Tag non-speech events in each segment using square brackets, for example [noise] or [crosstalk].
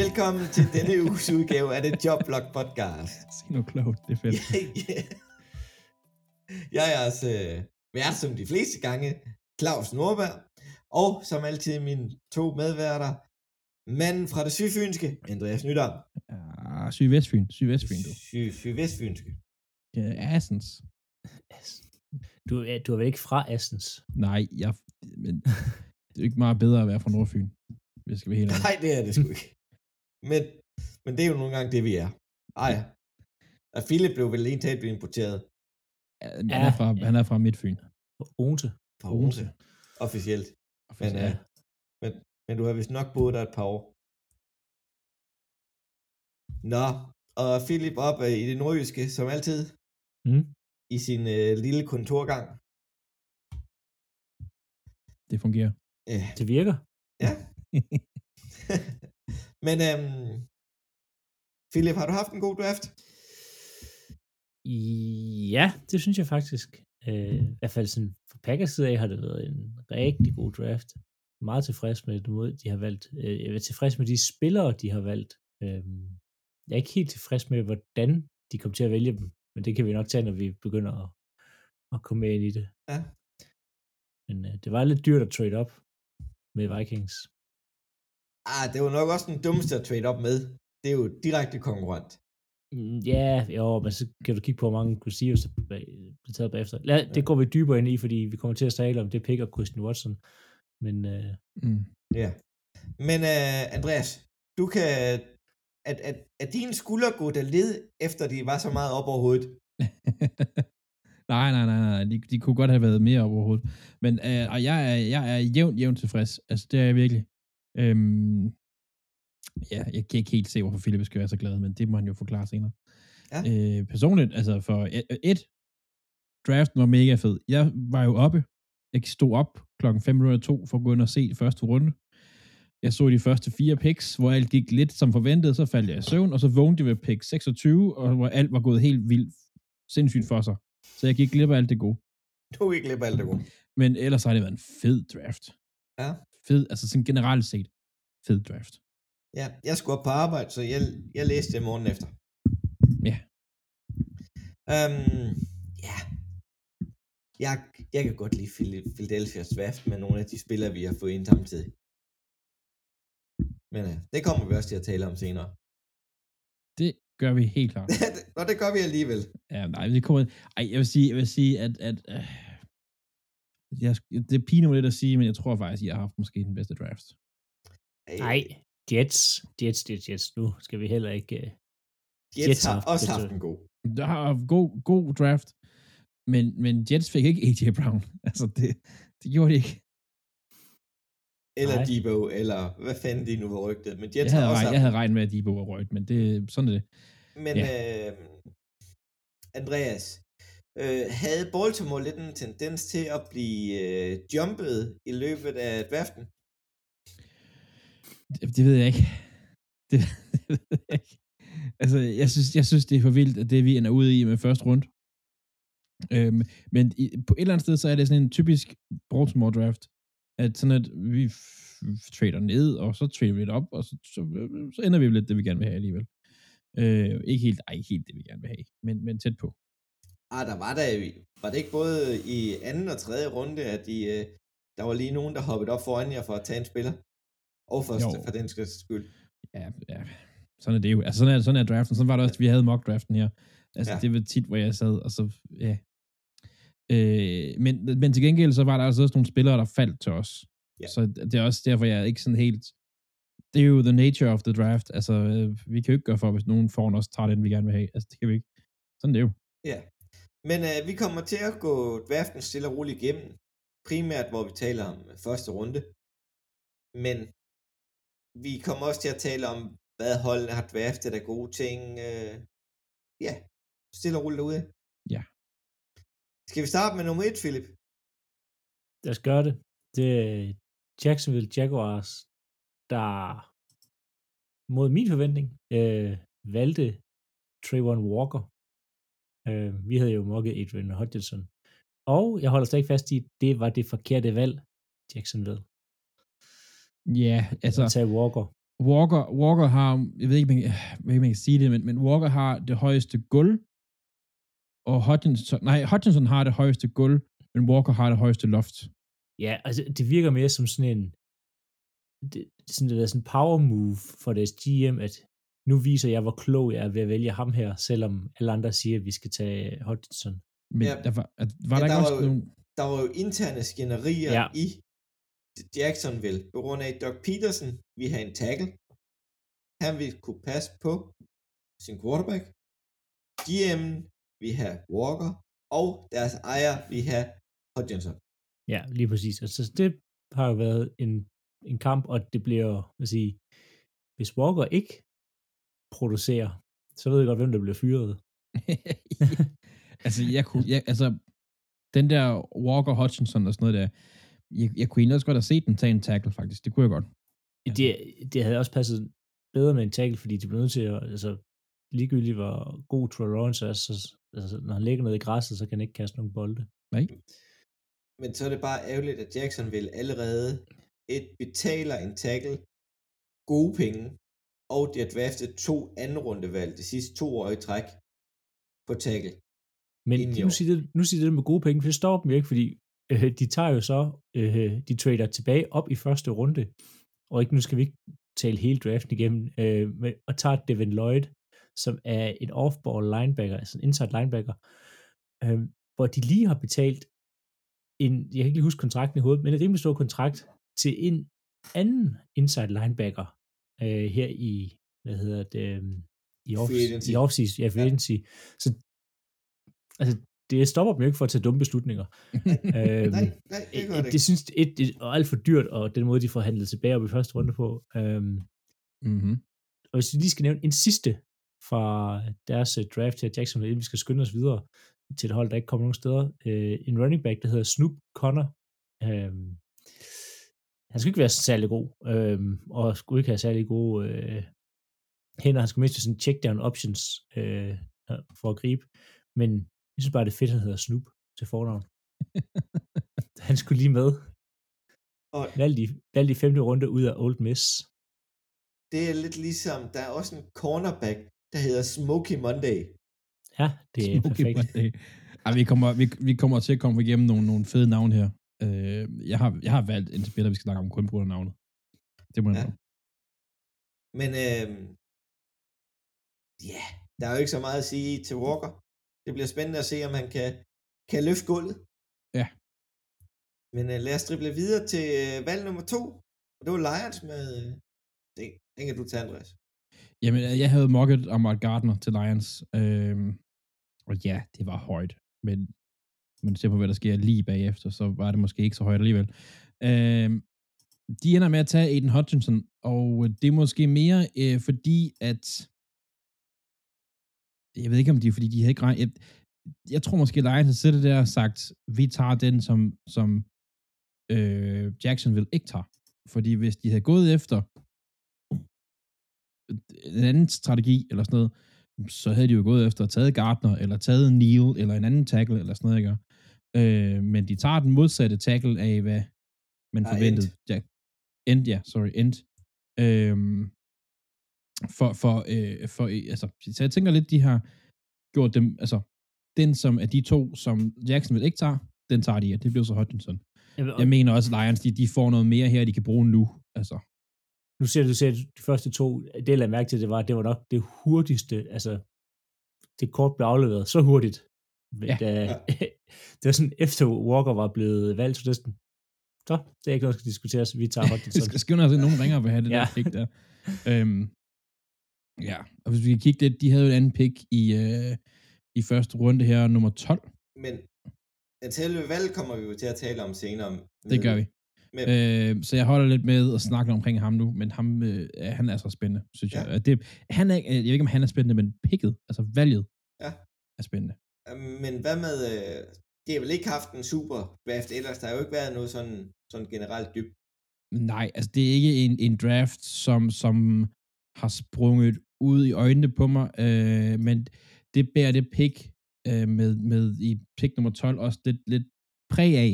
Velkommen til denne uges udgave af The Jobblock Podcast. Sig nu klogt, det er fedt. [laughs] yeah. Jeg er jeres øh, vært som de fleste gange, Claus Nordberg, og som altid mine to medværter, manden fra det sydfynske, Andreas Nydam. Ja, Sydvestfyn, Sydvestfyn, du. Sy- sydvestfynske. Ja, Assens. Du, er, du er vel ikke fra Assens? Nej, jeg, men [laughs] det er ikke meget bedre at være fra Nordfyn, jeg skal være helt. Nej, det er det sgu ikke. Men, men det er jo nogle gange det, vi er. Ej. Og Philip blev vel en talt blevet importeret Ja, Han er fra, han er fra Midtfyn. Odense? fra Odense. Officielt. Og Men, ja. øh, men, men du har vist nok boet der et par år. Nå, og Philip op øh, i det nordjyske, som altid, Mm. i sin øh, lille kontorgang. det fungerer. Øh, Det virker. ja. [laughs] men øhm, Philip, har du haft en god draft? Ja, det synes jeg faktisk. Øh, I hvert fald sådan, fra Packers side af har det været en rigtig god draft. Meget tilfreds med den måde, de har valgt. Øh, jeg er tilfreds med de spillere, de har valgt. Øh, jeg er ikke helt tilfreds med, hvordan de kom til at vælge dem. Men det kan vi nok tage, når vi begynder at, at komme med ind i det. Ja. Men øh, det var lidt dyrt at trade op med Vikings. Ah, det var nok også den dummeste at trade op med. Det er jo direkte konkurrent. Mm, Ja, jo, men så kan du kigge på, hvor mange receivers, der bag- bliver taget bagefter. Lad, det går vi dybere ind i, fordi vi kommer til at tale om det pick og Christian Watson. Men øh, Mm. Ja. Men uh, Andreas, du kan... At, at, at dine skuldre gå der led, efter de var så meget op over hovedet. [laughs] nej, nej, nej, nej. De, de kunne godt have været mere op overhovedet. Men øh, og jeg, er, jeg er jævnt, jævnt tilfreds. Altså, det er jeg virkelig. Øhm, ja, jeg kan ikke helt se, hvorfor Philip skal være så glad, men det må han jo forklare senere. Ja. Øh, personligt, altså for et, et, draften var mega fed. Jeg var jo oppe. Jeg stod op klokken 5.02 for at gå ind og se første runde. Jeg så de første fire picks, hvor alt gik lidt som forventet, så faldt jeg i søvn, og så vågnede jeg ved pick 26, og hvor alt var gået helt vildt sindssygt for sig. Så jeg gik glip af alt det gode. Du ikke glip af alt det gode. Men ellers har det været en fed draft. Ja. Fed, altså sådan generelt set. Fed draft. Ja, jeg skulle op på arbejde, så jeg, jeg læste det morgen efter. Ja. Um, ja. Jeg, jeg kan godt lide Phil- Philadelphia's draft med nogle af de spillere, vi har fået ind samtidig. Men uh, det kommer vi også til at tale om senere. Det gør vi helt klart. [laughs] Og det gør vi alligevel. Ja, nej, det kommer... Ej, jeg vil sige, jeg vil sige at... at øh, jeg, det piner mig lidt at sige, men jeg tror faktisk, jeg har haft måske den bedste draft. nej, Jets, Jets, Jets, Jets. Nu skal vi heller ikke... Øh, Jets, Jets har har også haft en god. Der har haft god, god draft, men, men Jets fik ikke AJ Brown. [laughs] Altså, det, det gjorde de ikke. Eller Nej. Debo, eller hvad fanden de nu var rygtet. Men Jets Jeg havde, har også regnet, haft jeg havde regnet med, at Debo var røget, men det, sådan er det. Men Ja. øh, Andreas, øh, havde Baltimore lidt en tendens til at blive øh, jumpet i løbet af draften? Det, det ved jeg ikke. [laughs] Det, det ved jeg ikke. Altså, jeg synes, jeg synes, det er for vildt, at det vi ender ude i med første runde. Øhm, men i, på et eller andet sted, så er det sådan en typisk Baltimore draft, at sådan at vi f- f- trader ned, og så trader vi lidt op, og så, så, så ender vi lidt det, vi gerne vil have alligevel. Øh, ikke helt, ej, ikke helt det, vi gerne vil have, men, men tæt på. Ah, der var der var det ikke både i anden og tredje runde, at de, øh, der var lige nogen, der hoppede op foran jer for at tage en spiller? Og første, Jo. for den skal skyld. Ja, ja, sådan er det jo. Altså, sådan er, sådan er draften. Sådan var det også, vi havde mock draften her. Altså, Ja. det var tit, hvor jeg sad, og så, ja. Øh, men, men til gengæld, så var der altså også nogle spillere, der faldt til os. Ja. Så det er også derfor, jeg er ikke sådan helt... Det er jo the nature of the draft. Altså, øh, vi kan jo ikke gøre for, hvis nogen foran os tager den, vi gerne vil have. Altså, det kan vi ikke. Sådan er det jo. Ja. Men øh, vi kommer til at gå draften stille og roligt igennem. Primært, hvor vi taler om øh, første runde. men vi kommer også til at tale om, hvad holdene har draftet af gode ting. Øh, ja, stille og roligt derude. Ja. Skal vi starte med nummer et, Philip? Lad os gøre det. Det er Jacksonville Jaguars, der mod min forventning øh, valgte Trayvon Walker. Øh, vi havde jo mokket Adrian Hutchinson. Og jeg holder stadig fast i, det var det forkerte valg, Jacksonville. Ja, altså... At tage Walker. Walker, Walker har, jeg ved ikke, man, jeg ved ikke, man kan sige det, men, men Walker har det højeste gulv, og Hutchinson, nej, Hutchinson har det højeste gulv, men Walker har det højeste loft. Ja, altså det virker mere som sådan en, det, sådan, det er sådan en power move for deres GM, at nu viser jeg, hvor klog jeg er ved at vælge ham her, selvom alle andre siger, at vi skal tage Hutchinson. Men Ja. der var, at, var Ja, der, der ikke var også jo- nogle... Der var jo interne skænderier Ja. i Jacksonville, på grund af Doug Peterson, vi har en tackle. Han vil kunne passe på sin quarterback. GM, vi har Walker, og deres ejer, vi har Hutchinson. Ja, lige præcis. Altså, det har jo været en, en kamp, og det bliver, hvad sige, hvis Walker ikke producerer, så ved jeg godt, hvem der bliver fyret. [laughs] altså, jeg kunne, jeg, altså, den der Walker Hutchinson og sådan noget der, jeg, jeg kunne egentlig også godt have set den tage en tackle, faktisk. Det kunne jeg godt. Det, det havde også passet bedre med en tackle, fordi de blev nødt til at, altså, ligegyldigt hvor god Troy Lawrence er, så, altså, når han ligger nede i græsset, så kan han ikke kaste nogen bolde. Nej. Men så er det bare ærgerligt, at Jacksonville allerede et betaler en tackle gode penge, og de har draftet to anden rundevalg de sidste to år i træk på tackle. Men nu siger, det, nu siger det med gode penge, for det stopper dem jo ikke, fordi øh, de tager jo så, øh, de trader tilbage op i første runde, og ikke, nu skal vi ikke tale hele draften igennem, øh, men, og tager Devin Lloyd, som er en off-ball linebacker, altså en inside linebacker, øh, hvor de lige har betalt en, jeg kan ikke lige huske kontrakten i hovedet, men en rimelig stor kontrakt til en anden inside linebacker øh, her i, hvad hedder det, øh, i off, agency. i offseason, ja, free Ja. Så altså, det stopper dem jo ikke for at tage dumme beslutninger. [laughs] øhm, Nej, nej, det gør det, det det ikke. synes et, det er alt for dyrt, og den måde, de forhandlede tilbage op i første runde på. Øhm, Mm-hmm. og hvis vi lige skal nævne en sidste fra deres øh, draft her, Jacksonville, inden vi skal skynde os videre til et hold, der ikke kommer nogen steder. Øh, en running back, der hedder Snoop Connor. Øhm, han skulle ikke være særlig god, øhm, og skulle ikke have særlig gode øh, hænder. Han skulle miste sådan check down options øh, for at gribe. Men jeg synes bare, det er fedt, at han hedder Snoop til fornavn. [laughs] han skulle lige med. Og Valgt i, valgt i femte runde ud af Old Miss. det er lidt ligesom, der er også en cornerback, der hedder Smokey Monday. Ja, det er Smoky perfekt. Monday. Ej, vi, kommer, vi, vi kommer til at komme igennem nogle, nogle fede navne her. Øh, jeg, har, jeg har valgt en spiller, vi skal snakke om kun på grund af navnet. Det må jeg Ja. Men øhm, ja, der er jo ikke så meget at sige til Walker. Det bliver spændende at se, om han kan, kan løfte gulvet. Ja. Men øh, lad os drible videre til øh, valg nummer to. Og det var Lions med... Øh, det, den kan du tage, Andreas. Jamen, jeg havde mocket Amart Gardner til Lions. Øhm, og ja, det var højt. Men man ser på, hvad der sker lige bagefter, så var det måske ikke så højt alligevel. Øh, de ender med at tage Aiden Hutchinson, og det er måske mere øh, fordi, at jeg ved ikke, om det er, fordi de havde ikke regnet. Jeg, jeg tror måske, Lions har siddet der og sagt, vi tager den, som, som øh, Jacksonville ikke tager. Fordi hvis de havde gået efter en anden strategi, eller sådan noget, så havde de jo gået efter at taget Gardner, eller taget Neil, eller en anden tackle, eller sådan noget, ikke? Øh, men de tager den modsatte tackle af, hvad man Ah, forventede. end. Jack. End, ja, sorry, end. Øhm, for, for, øh, for, øh, altså, så jeg tænker lidt, de har gjort dem, altså, den som er de to, som Jacksonville ikke tager, den tager de, og det bliver så Hutchinson. Jamen, Jeg mener også, at Lions, de, de får noget mere her, de kan bruge nu, altså. nu ser du, ser de første to, det jeg mærke til, det var, det var nok det hurtigste, altså det kort blev afleveret så hurtigt. Men, Ja. da, [laughs] det var sådan, efter Walker var blevet valgt, så det er sådan, så det er ikke noget, der skal diskuteres, vi tager [laughs] Det Hutchinson. skal os, at nogen ringer og vil have det Ja. der pick der. Øhm, ja, og hvis vi kan kigge lidt, de havde jo et andet pick i, øh, i første runde her, nummer 12. Men den selve valg kommer vi jo til at tale om senere. Det gør vi. Med, Øh, så jeg holder lidt med at snakke omkring ham nu, men ham, øh, han er så spændende, synes Ja. jeg. Det, han er, jeg ved ikke, om han er spændende, men picket, altså valget, Ja. er spændende. Men hvad med, øh, det har vel ikke haft en super draft ellers, der har jo ikke været noget sådan, sådan generelt dybt. Nej, altså det er ikke en, en draft, som, som har sprunget ud i øjnene på mig, øh, men det bærer det pick øh, med, med i pick nummer 12 også lidt, lidt præg af.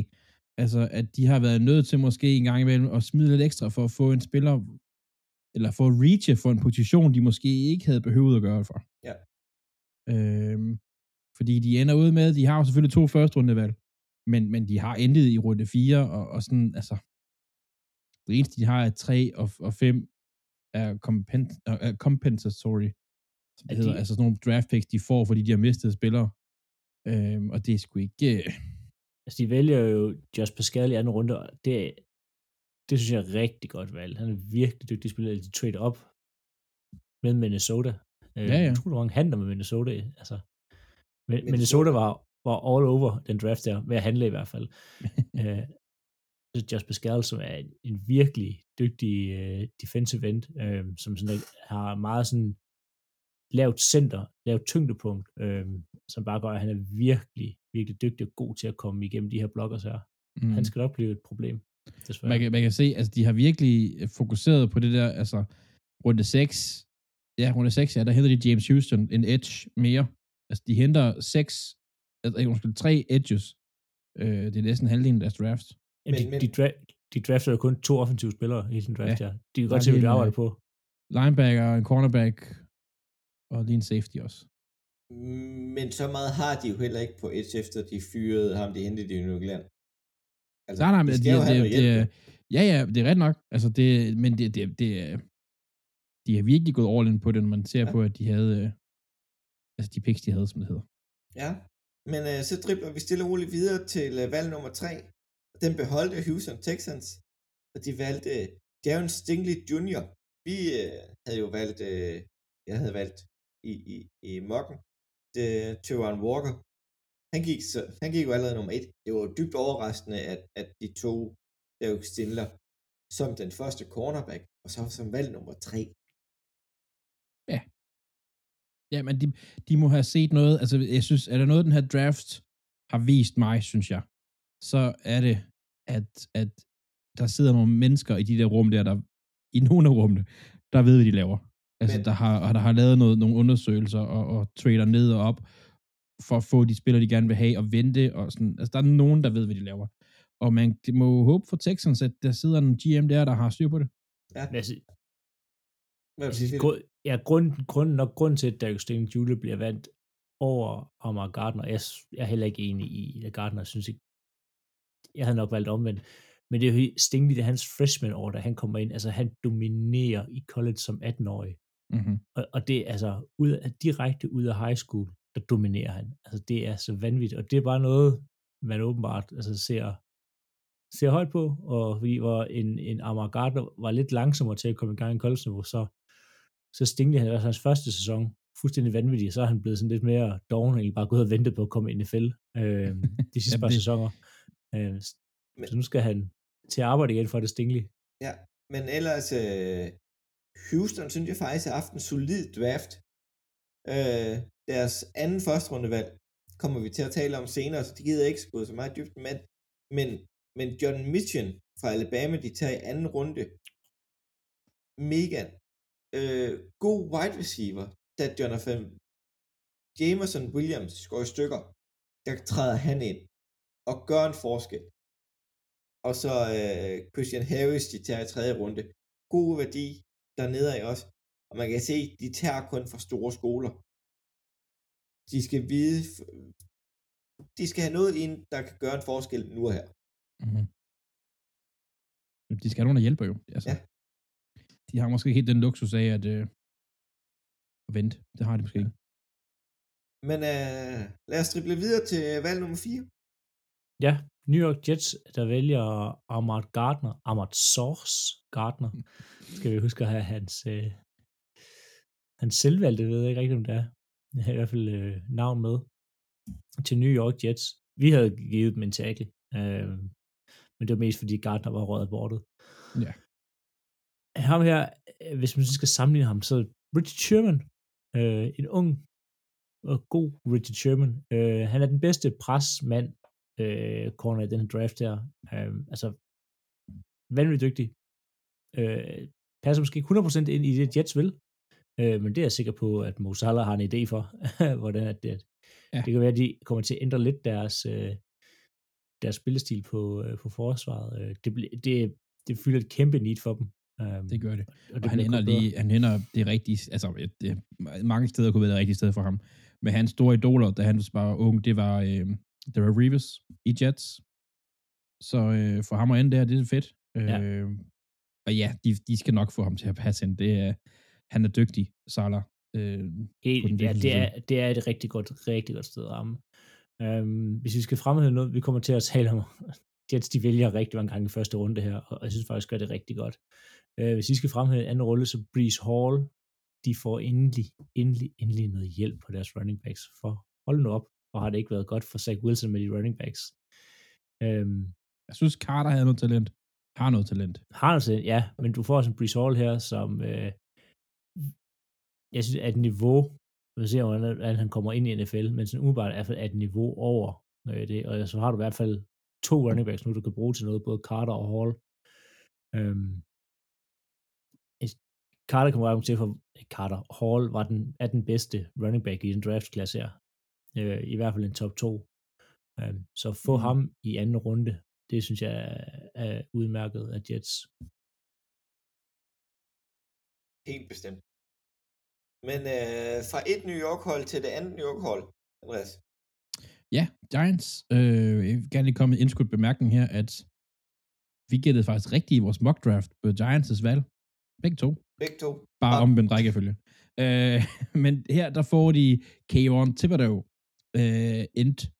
Altså, at de har været nødt til måske en gang imellem at smide lidt ekstra for at få en spiller, eller for at reache for en position, de måske ikke havde behøvet at gøre det for. Ja. Øhm, fordi de ender ud med, de har jo selvfølgelig to første rundevalg, men, men de har endet i runde 4, og, og sådan, altså, det eneste, de har, er 3 og, og 5 er, compens, er compensatory, som det Er hedder, de- altså sådan nogle draft picks, de får, fordi de har mistet spillere. Øhm, og det er sgu ikke... øh, Altså, de vælger jo Josh Pascal i anden runde, og det, det synes jeg er rigtig godt valg. Han er virkelig dygtig spiller. De trade op med Minnesota. Øh, Ja, ja. Utrolig mange handler med Minnesota. Altså, Men, Minnesota. Var, var all over den draft der, med at handle i hvert fald. [laughs] øh, Josh Pascal, som er en, en virkelig dygtig øh, defensive end, øh, som sådan, har meget sådan lavt center, lavt tyngdepunkt, øh, som bare gør, at han er virkelig, virkelig dygtig og god til at komme igennem de her blokkers her. Mm. Han skal nok blive et problem, desværre. Man kan, man kan se, altså de har virkelig øh, fokuseret på det der, altså runde 6, ja, runde 6, ja, der henter de James Houston en edge mere. Altså de henter 6, altså undskyld, 3 edges. Øh, det er næsten halvdelen af deres draft. Jamen, de, Men- men- de, dra- de drafter jo kun to offensive spillere i sin draft Ja. ja. De kan godt se, hvad de arbejder på. Linebacker, en cornerback, og lige en safety også. Men så meget har de jo heller ikke på et efter de fyrede ham, de hentede i New England. Altså, Nej, nej, men de det, det, det, ja, ja, det er ret nok. Altså, det, men det, det, det, er- de har virkelig gået all in på det, når man ser Ja. ja. på, at de havde, øh, altså de picks, de havde, som det hedder. Ja, men øh, så dribler vi stille og roligt videre til øh, valg nummer 3. Den beholdte Houston Texans, og de valgte øh, Darren Stingley Jr. Vi øh, havde jo valgt, øh, jeg havde valgt i, i, i mokken, det, Teron Walker. Han gik, så, han gik jo allerede nummer 1. Det var jo dybt overraskende, at, at de to Derek Stindler som den første cornerback, og så som valg nummer 3. Ja, men de, de må have set noget, altså jeg synes, er der noget, den her draft har vist mig, synes jeg, så er det, at, at der sidder nogle mennesker i de der rum der, der i nogle af rummene, der ved, hvad de laver. Altså, Men- der har, og der har lavet noget, nogle undersøgelser og, og trader ned og op, for at få de spillere, de gerne vil have, og vente, og sådan. Altså, der er nogen, der ved, hvad de laver. Og man må håbe for Texans, at der sidder en GM der, der har styr på det. Men altså, Hvad vil sige, grund, ja, grund, grund, nok grund til, at Derek Stingley Jr. bliver vandt over Omar Gardner. Jeg, jeg er heller ikke enig i, at Gardner synes ikke, jeg havde nok valgt omvendt. Men det er jo Stingley, det er hans freshman år, da han kommer ind. Altså, han dominerer i college som 18-årig. Mm-hmm. Og, og det er altså ud af, direkte ud af high school, der dominerer han. Altså, det er så vanvittigt. Og det er bare noget, man åbenbart altså, ser, ser højt på. Og fordi hvor en, en Amar Gardner var lidt langsommere til at komme i gang i college-niveau, så, så Stingley, han var hans første sæson, fuldstændig vanvittig, så er han blevet sådan lidt mere doven, eller bare gået og ventet på at komme i NFL øh, [laughs] de sidste par sæsoner. Øh, Men- så nu skal han til at arbejde igen for det Stingley. Ja, men ellers, øh, Houston synes jeg faktisk har haft en solid draft. Øh, deres anden første rundevalg kommer vi til at tale om senere, så det gider ikke gå så meget dybt med. Men, men John Mitchell fra Alabama, de tager i anden runde. Mega øh, god wide receiver, da Jonathan Jameson Williams går i stykker, der træder han ind og gør en forskel og så øh, Christian Harris, de tager i tredje runde. God værdi dernede af også. Og man kan se, de tager kun fra store skoler. De skal vide, de skal have noget ind, der kan gøre en forskel nu og her. Mm-hmm. De skal have nogen, der hjælper jo. Altså, Ja. De har måske ikke helt den luksus af at, øh, at vente. Det har de måske ikke. Men øh, lad os drible videre til valg nummer 4. Ja, New York Jets, der vælger Ahmad Gardner, Ahmad Source Gardner, [laughs] skal vi huske at have hans, øh, hans selvvalgte, ved jeg ikke rigtig, om det er. Jeg har i hvert fald øh, navn med, til New York Jets. Vi havde givet dem en tackle, øh, men det var mest fordi Gardner var røget bortet. Ja. Ham her, øh, hvis man skal sammenligne ham, så Richard Sherman, øh, en ung og god Richard Sherman. Øh, han er den bedste presmand, øh, corner i den her draft her. Øh, altså, vanvittigt dygtig. Øh, passer måske ikke 100% ind i det, Jets vil, øh, men det er jeg sikker på, at Mo Salah har en idé for, [laughs] hvordan at det, ja. det kan være, at de kommer til at ændre lidt deres, øh, deres spillestil på, øh, på forsvaret. Øh, det, det, det fylder et kæmpe need for dem. Um, det gør det. Og, og det han ender lige, han ender det rigtige, altså det, mange steder kunne være det rigtige sted for ham. Men hans store idoler, da han var ung, det var, øh, det var Reeves i Jets. Så øh, for ham at ende der, det er fedt. Ja. Øh, og ja, de, de skal nok få ham til at passe ind. Det er, han er dygtig, Salah. Øh, Helt, ja, det er, det er et rigtig godt, rigtig godt sted at ramme. Um, hvis vi skal fremhæve noget, vi kommer til at tale om, Jets de vælger rigtig mange gange i første runde her, og jeg synes faktisk, gør det rigtig godt. Uh, hvis vi skal fremhæve en anden rolle, så Breeze Hall, de får endelig, endelig, endelig noget hjælp på deres running backs. For hold nu op, og har det ikke været godt for Zach Wilson med de running backs. Um, jeg synes, Carter havde noget talent. Har noget talent. Har noget talent, ja. Men du får sådan en Breeze Hall her, som øh, jeg synes, at niveau, vi ser, hvordan han kommer ind i NFL, men sådan umiddelbart er et niveau over øh, det, og så har du i hvert fald to running backs nu, du kan bruge til noget, både Carter og Hall. Øhm, Carter kommer jeg til for, Carter Hall var den, er den bedste running back i den draftklasse her. Øh, I hvert fald en top 2. Øhm, så få mm. ham i anden runde, det synes jeg er, er udmærket af Jets. Helt bestemt. Men øh, fra et New York-hold til det andet New York-hold, Andreas. Ja, Giants. Øh, jeg vil gerne lige komme med en indskudt bemærkning her, at vi gættede faktisk rigtigt i vores mock draft på Giants' valg. Begge to. Begge to. Bare ja. omvendt rækkefølge. Øh, [laughs] men her, der får de Kayvon Thibodeau øh, endt,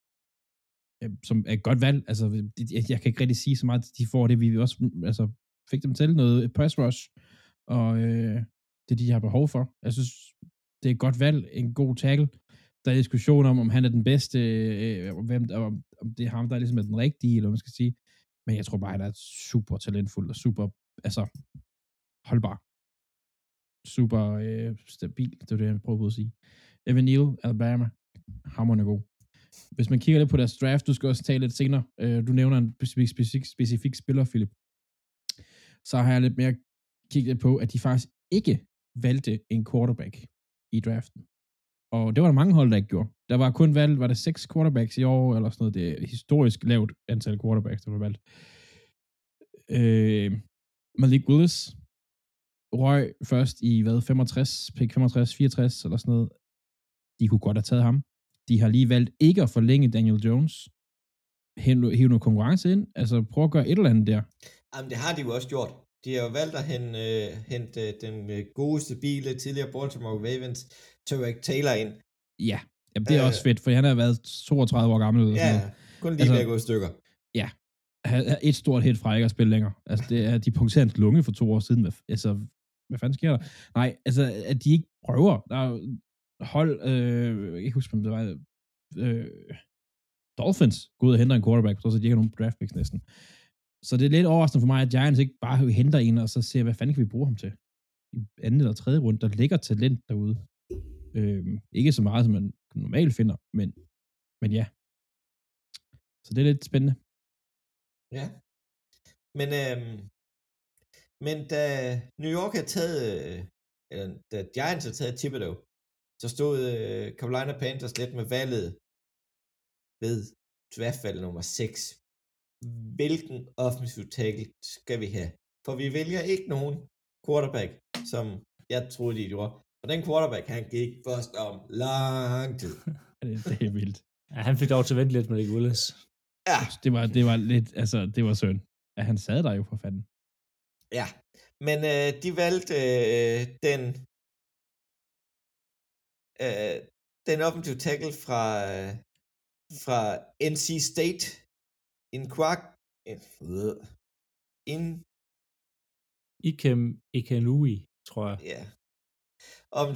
øh, som er et godt valg. Altså, jeg, jeg kan ikke rigtig sige så meget, de får det. Vi også altså, fik dem til noget press rush, og øh, det de har behov for. Jeg synes, det er et godt valg, en god tackle. Der er diskussion om, om han er den bedste, øh, hvem, om, om det er ham, der er ligesom er den rigtige, eller hvad man skal sige. Men jeg tror bare, at han er super talentfuld og super, altså, holdbar. Super øh, stabil, det er det, jeg prøver at sige. Evan Neal, Alabama, hammerne god. Hvis man kigger lidt på deres draft, du skal også tale lidt senere, øh, du nævner en specifik, specifik, specifik spiller, Philip, så har jeg lidt mere kigget på, at de faktisk ikke valgte en quarterback i draften. Og det var der mange hold, der ikke gjorde. Der var kun valgt, var det seks quarterbacks i år, eller sådan noget. Det er historisk lavt antal quarterbacks, der var valgt. Øh, Malik Willis røg først i, hvad, 65, pick 65, 64, eller sådan noget. De kunne godt have taget ham. De har lige valgt ikke at forlænge Daniel Jones. Hæve noget konkurrence ind. Altså, prøv at gøre et eller andet der. Jamen, det har de jo også gjort. De har jo valgt at hente, øh, hente den øh, gode, stabile, tidligere Baltimore Ravens, Tarek Taylor ind. Ja, Jamen, det er øh, også fedt, for han har været 32 år gammel. Ja, sådan kun lige altså, ved at gå i stykker. Ja, et stort hit fra ikke at spille længere. Altså, det er, de punkterede hans lunge for to år siden. Altså, hvad fanden sker der? Nej, altså, at de ikke prøver. Der er hold, øh, jeg kan huske, om det var, øh, Dolphins går ud og henter en quarterback, så de ikke har nogen draft picks næsten. Så det er lidt overraskende for mig, at Giants ikke bare henter en, og så ser, hvad fanden kan vi bruge ham til? I anden eller tredje runde, der ligger talent derude. Øh, ikke så meget, som man normalt finder, men, men ja. Så det er lidt spændende. Ja. Men, øh, men da New York har taget, eller da Giants har taget Thibodeau, så stod øh, Carolina Panthers lidt med valget ved draftvalg nummer 6 hvilken offensiv tackle skal vi have? For vi vælger ikke nogen quarterback, som jeg troede, de gjorde. Og den quarterback, han gik først om lang tid. [laughs] det, er vildt. Ja, han fik dog til at vente lidt med det Willis. Ja. Det var, det var lidt, altså, det var synd. Ja, han sad der jo for fanden. Ja, men øh, de valgte øh, den øh, den offensive tackle fra, øh, fra NC State, en Quack, en, en Ikem Ikenui, tror jeg. Ja.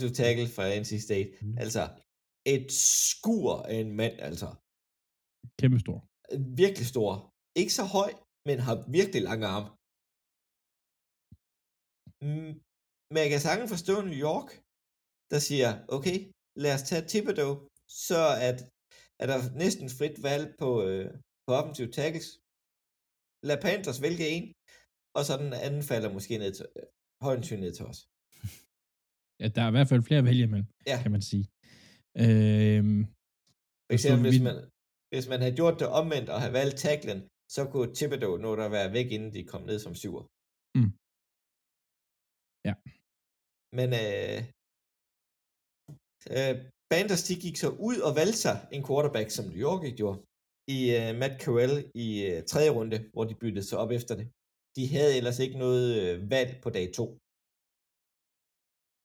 Du tackle fra NC State. Mm. Altså, et skur af en mand, altså. Kæmpe stor. Virkelig stor. Ikke så høj, men har virkelig lange arme. Men jeg kan sagtens forstå New York, der siger, okay, lad os tage Thibodeau, så at, er der næsten frit valg på, øh, på offensive tackles. Lad Panthers vælge en, og så den anden falder måske ned til, øh, højst ned til os. [laughs] Ja, der er i hvert fald flere at vælge imellem, Ja. kan man sige. Øhm, For eksempel, vi- hvis man, hvis man havde gjort det omvendt og havde valgt tacklen, så kunne Thibodeau nå der være væk, inden de kom ned som syver. Mm. Ja. Men øh, øh, Banders, de gik så ud og valgte sig en quarterback, som New York ikke gjorde, i øh, Matt Corral i øh, tredje runde, hvor de byttede sig op efter det. De havde ellers ikke noget øh, valg på dag to.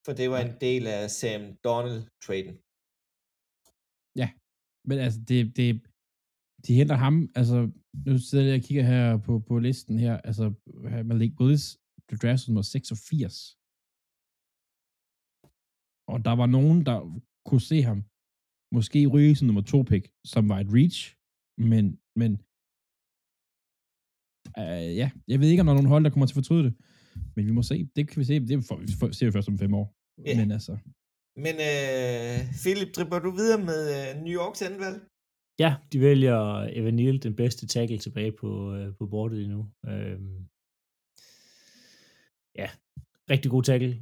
For det var en del af Sam Donald-traden. Men altså, det, det, de henter ham, altså, nu sidder jeg og kigger her på, på listen her, altså, Malik Willis, du draft nummer 86. Og der var nogen, der kunne se ham, måske ryge som nummer to pick, som var et reach, men, men øh, ja, jeg ved ikke, om der er nogen hold, der kommer til at fortryde det, men vi må se, det kan vi se, det får, får- ser vi først om fem år. Ja. Men altså, Men øh, Philip, dribler du videre med øh, New Yorks anvalg? Ja, de vælger Evan Neal, den bedste tackle tilbage på, øh, på bordet endnu. Øhm, ja, rigtig god tackle.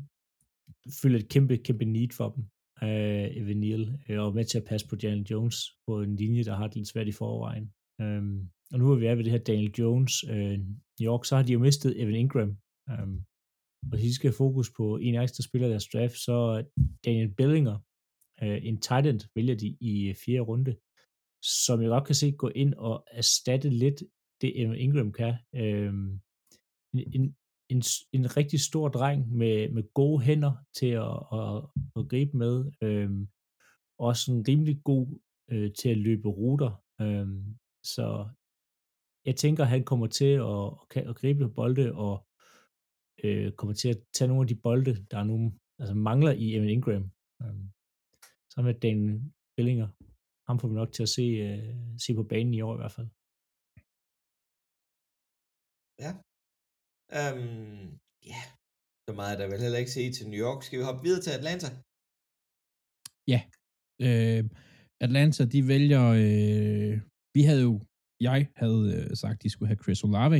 Fylder et kæmpe, kæmpe need for dem. Øh, Evan Neal øh, og med til at passe på Daniel Jones på en linje, der har det lidt svært i forvejen. Øhm, og nu er vi er ved det her Daniel Jones. Øh, New York, så har de jo mistet Evan Ingram. Øhm, og hvis de skal have fokus på en ekstra spiller deres draft, så Daniel Bellinger, øh, en tight end, vælger de i øh, fjerde runde som jeg godt kan se gå ind og erstatte lidt det Evan Ingram kan. Øhm, en, en, en, en rigtig stor dreng med, med gode hænder til at, at, at gribe med. Øh, også en rimelig god øh, til at løbe ruter. Øh, så jeg tænker, at han kommer til at, at, kan- at gribe bolde og øh, kommer til at tage nogle af de bolde, der er nogle, altså mangler i Evan Ingram. Øh, sammen med Daniel Billinger. ham får vi nok til at se, øh, se på banen i år i hvert fald. Ja, Øhm, ja, så meget er der vel heller ikke se til New York. Skal vi hoppe videre til Atlanta? Ja. Øh, Atlanta, de vælger, øh, vi havde jo, jeg havde øh, sagt, de skulle have Chris Olave,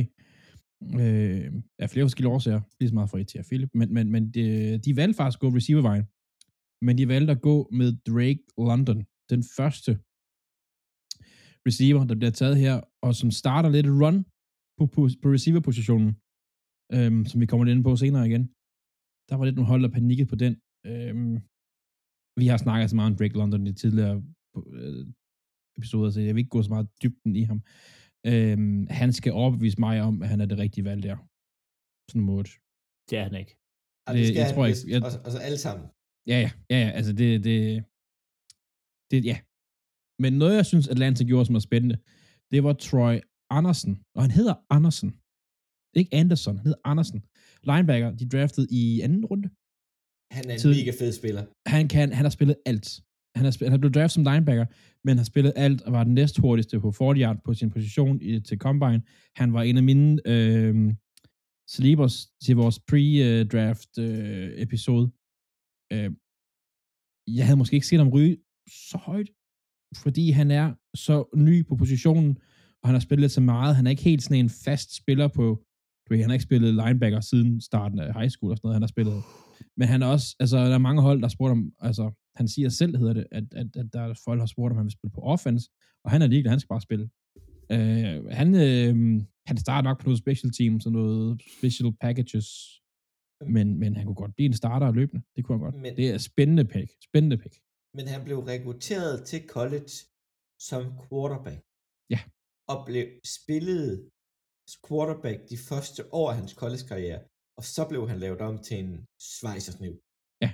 øh, af flere forskellige årsager, lige så meget for til Philip, men, men, men de, de valgte faktisk at gå receivervejen, men de valgte at gå med Drake London, den første receiver, der bliver taget her, og som starter lidt run på, på, på receiver-positionen, øh, som vi kommer lidt ind på senere igen. Der var lidt nogle hold, der panikkede på den. Øh, vi har snakket så meget om Drake London i tidligere øh, episoder, så jeg vil ikke gå så meget dybden i ham. Øhm, han skal overbevise mig om, at han er det rigtige valg der. Sådan en måde. Det er han ikke. Og Det- jeg han tror ikke- jeg- Og, og så alle sammen. Ja, ja, ja, ja, altså det, det, det, ja. Men noget, jeg synes, Atlanta gjorde, som var spændende, det var Troy Andersen, og han hedder Andersen. Er ikke Anderson, han hedder Andersen. Linebacker, de draftede i anden runde. Han er en Tid- mega fed spiller. han kan, han har spillet alt. Han har, spillet, han blev draftet som linebacker, men har spillet alt og var den næst hurtigste på 40 yard på sin position i, til Combine. Han var en af mine øh, sleepers til vores pre-draft øh, episode. Øh, jeg havde måske ikke set ham ryge så højt, fordi han er så ny på positionen, og han har spillet lidt så meget. Han er ikke helt sådan en fast spiller på, du ved, han har ikke spillet linebacker siden starten af high school og sådan noget. Han har spillet men han er også, altså der er mange hold, der har spurgt om, altså han siger selv, hedder det, at, at, at der er folk, der har spurgt, om han vil spille på offense, og han er ligeglad, han skal bare spille. Øh, han, øh, han starter nok på noget special team, sådan noget special packages, men, men han kunne godt blive en starter løbende. Det kunne han godt. Men- det er spændende pick. Spændende pick. Men han blev rekrutteret til college som quarterback. Ja. Og blev spillet quarterback de første år af hans college-karriere. Og så blev han lavet om til en svejsersniv. Ja.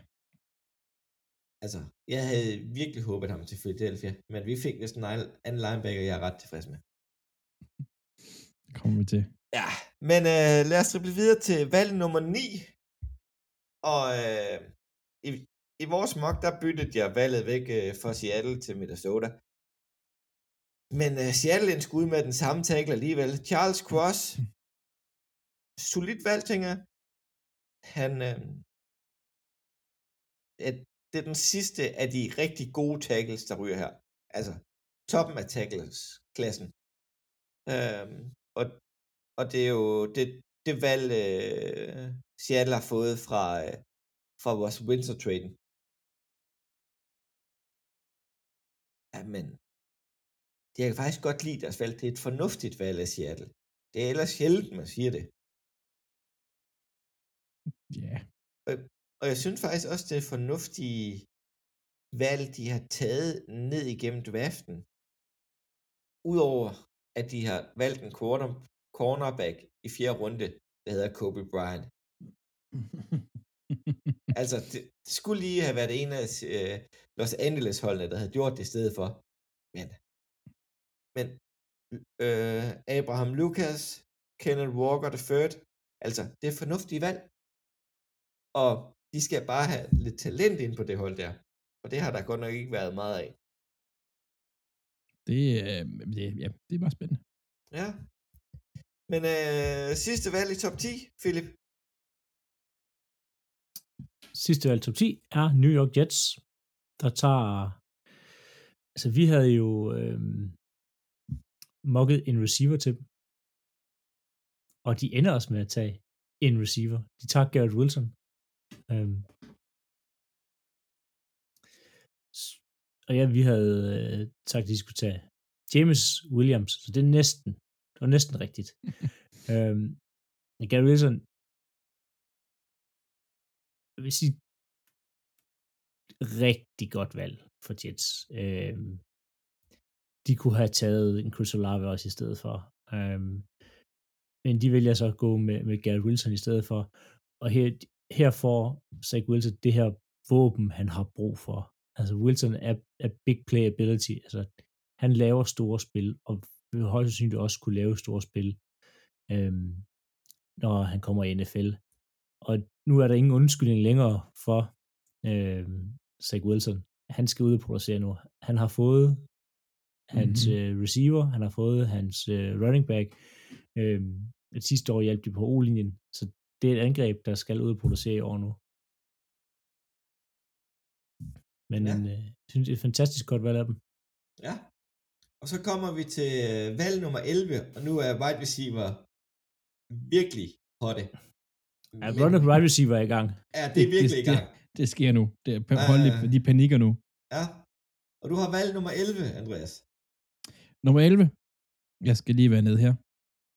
Altså, jeg havde virkelig håbet ham til Philadelphia, men vi fik vist en anden linebacker, jeg er ret tilfreds med. Det kommer vi til. Ja, men øh, lad os drible videre til valg nummer 9. Og øh, i, i vores mock, der byttede jeg valget væk øh, fra Seattle til Minnesota. Men uh, Seattle skulle ud med den samme tackle alligevel. Charles Cross, [laughs] solid valg, tænker jeg. Han, øh, at det er den sidste af de rigtig gode tackles, der ryger her. Altså, toppen af tackles-klassen. Øhm, og, og det er jo det, det valg, øh, Seattle har fået fra, øh, fra vores Winter-traden. Ja, men jeg kan faktisk godt lide deres valg. Det er et fornuftigt valg af Seattle. Det er ellers sjældent, man siger det. Ja. Yeah. Og, og jeg synes faktisk også, det er fornuftige valg, de har taget ned igennem draften. Udover at de har valgt en corner, cornerback i fjerde runde, der hedder Kobe Bryant. [laughs] altså, det, det skulle lige have været en af uh, Los Angeles-holdene, der havde gjort det i stedet for. Men, men øh, Abraham Lucas, Kenneth Walker III, altså, det er fornuftige valg. Og de skal bare have lidt talent ind på det hold der. Og det har der godt nok ikke været meget af. Det, øh, det, ja, det er bare spændende. Ja. Men øh, sidste valg i top 10, Philip? Sidste valg i top 10 er New York Jets, der tager... Altså, vi havde jo øh, mokket en receiver til dem. Og de ender også med at tage en receiver. De tager Garrett Wilson. Øhm. Og ja, vi havde øh, sagt, at de skulle tage James Williams, så det er næsten, det var næsten rigtigt. [laughs] øhm, Gary Wilson, jeg vil sige, rigtig godt valg for Jets. Øhm, de kunne have taget en Chris Olave også i stedet for. Øhm, men de vælger så at gå med, med Garrett Wilson i stedet for. Og her, her får Zach Wilson det her våben, han har brug for. Altså Wilson er, er big playability. Altså han laver store spil, og vil højst sandsynligt også kunne lave store spil, øhm, når han kommer i NFL. Og nu er der ingen undskyldning længere for øhm, Zach Wilson. Han skal ud og producere nu. Han har fået hans mm-hmm. øh, receiver, han har fået hans øh, running back. Øhm, sidste år hjalp de på O-linjen, så det er et angreb, der skal ud og producere i år nu. Men ja. en, øh, synes, det er et fantastisk godt valg af dem. Ja. Og så kommer vi til øh, valg nummer 11, og nu er wide receiver virkelig hotte. Ja, running wide receiver er i gang. Ja, det er virkelig det, i gang. Det, det sker nu. Det er, hold uh, de panikker nu. Ja. Og du har valgt nummer 11, Andreas. Nummer 11. Jeg skal lige være nede her.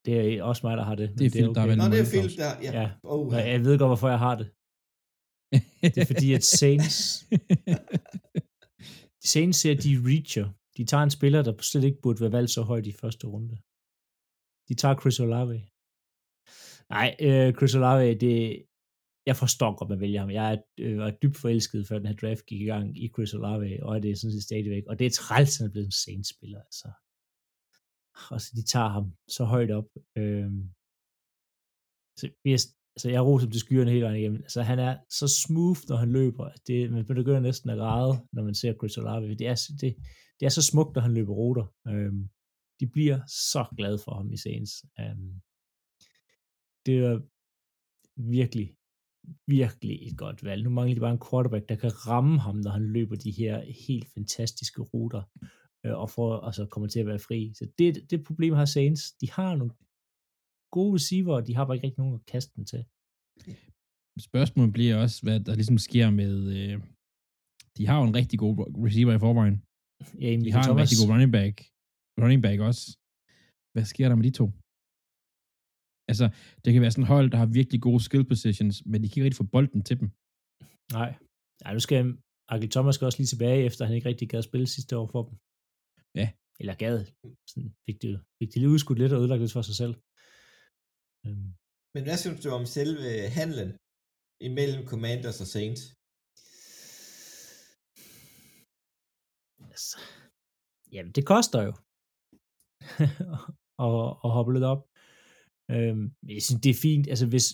Det er også mig, der har det. Det er Philip, okay. der valgt Nå, det er Philip, der ja. ja. Oh, ja. Jeg ved godt, hvorfor jeg har det. [laughs] Det er fordi, at Saints... [laughs] Saints ser, de reacher. De tager en spiller, der slet ikke burde være valgt så højt i første runde. De tager Chris Olave. Nej, øh, Chris Olave, det, jeg forstår godt, man vælger ham. Jeg er, øh, var dybt forelsket, før den her draft gik i gang i Chris Olave, og det er sådan set stadigvæk. Og det er træls, han er blevet en Saints-spiller, altså. Og så de tager ham så højt op. Øh, så vi er, altså jeg roser til skyerne hele vejen igennem. Altså han er så smooth, når han løber. Det, man begynder næsten at græde, når man ser Chris Olave. Det er, det, det er så smukt, når han løber ruter. Øh, de bliver så glade for ham i scenes. Øh, det er virkelig, virkelig et godt valg. Nu mangler de bare en quarterback, der kan ramme ham, når han løber de her helt fantastiske ruter, øh, og får, altså, kommer til at være fri. Så det, det problem har Saints. De har nogle gode receiver, og de har bare ikke rigtig nogen at kaste den til. Spørgsmålet bliver også, hvad der ligesom sker med... Øh, de har jo en rigtig god receiver i forvejen. Ja, de har Thomas. en rigtig god running back. Running back også. Hvad sker der med de to? Altså, det kan være sådan et hold, der har virkelig gode skill positions, men de kan ikke rigtig få bolden til dem. Nej. Ja, nu skal Akil Thomas skal også lige tilbage, efter han ikke rigtig gad spille sidste år for dem. Ja. Eller gad. Sådan fik de, fik de lige udskudt lidt og ødelagt lidt for sig selv. Øhm. Men hvad synes du om selve handlen imellem Commanders og Saints? Altså, jamen, det koster jo [laughs] at, at hoppe lidt op. Øhm, jeg synes, det er fint. Altså, hvis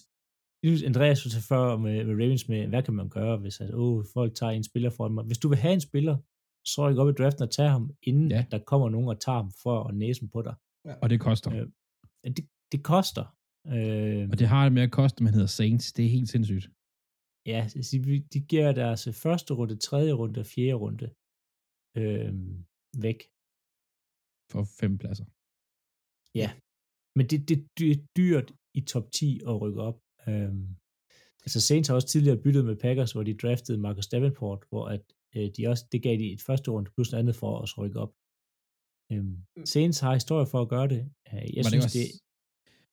Andreas så før med, med Ravens med, hvad kan man gøre, hvis at, oh, folk tager en spiller for mig. Hvis du vil have en spiller, så rykke op i draften og tage ham, inden Ja. ja. der kommer nogen og tager ham for at næsen på dig. Og det koster. Øh, Det, det koster. Øh, Og det har det med at koste, man hedder Saints. Det er helt sindssygt. Ja, så de, giver deres første runde, tredje runde og fjerde runde øh, væk. For fem pladser. Men det, det, det er dyrt i top 10 at rykke op. Øhm, altså Saints har også tidligere byttet med Packers, hvor de draftede Marcus Davenport, hvor at, øh, de også, det gav de et første runde plus noget andet for at rykke op. Øhm, Saints har historie for at gøre det. Øh, jeg var, synes, det det, også,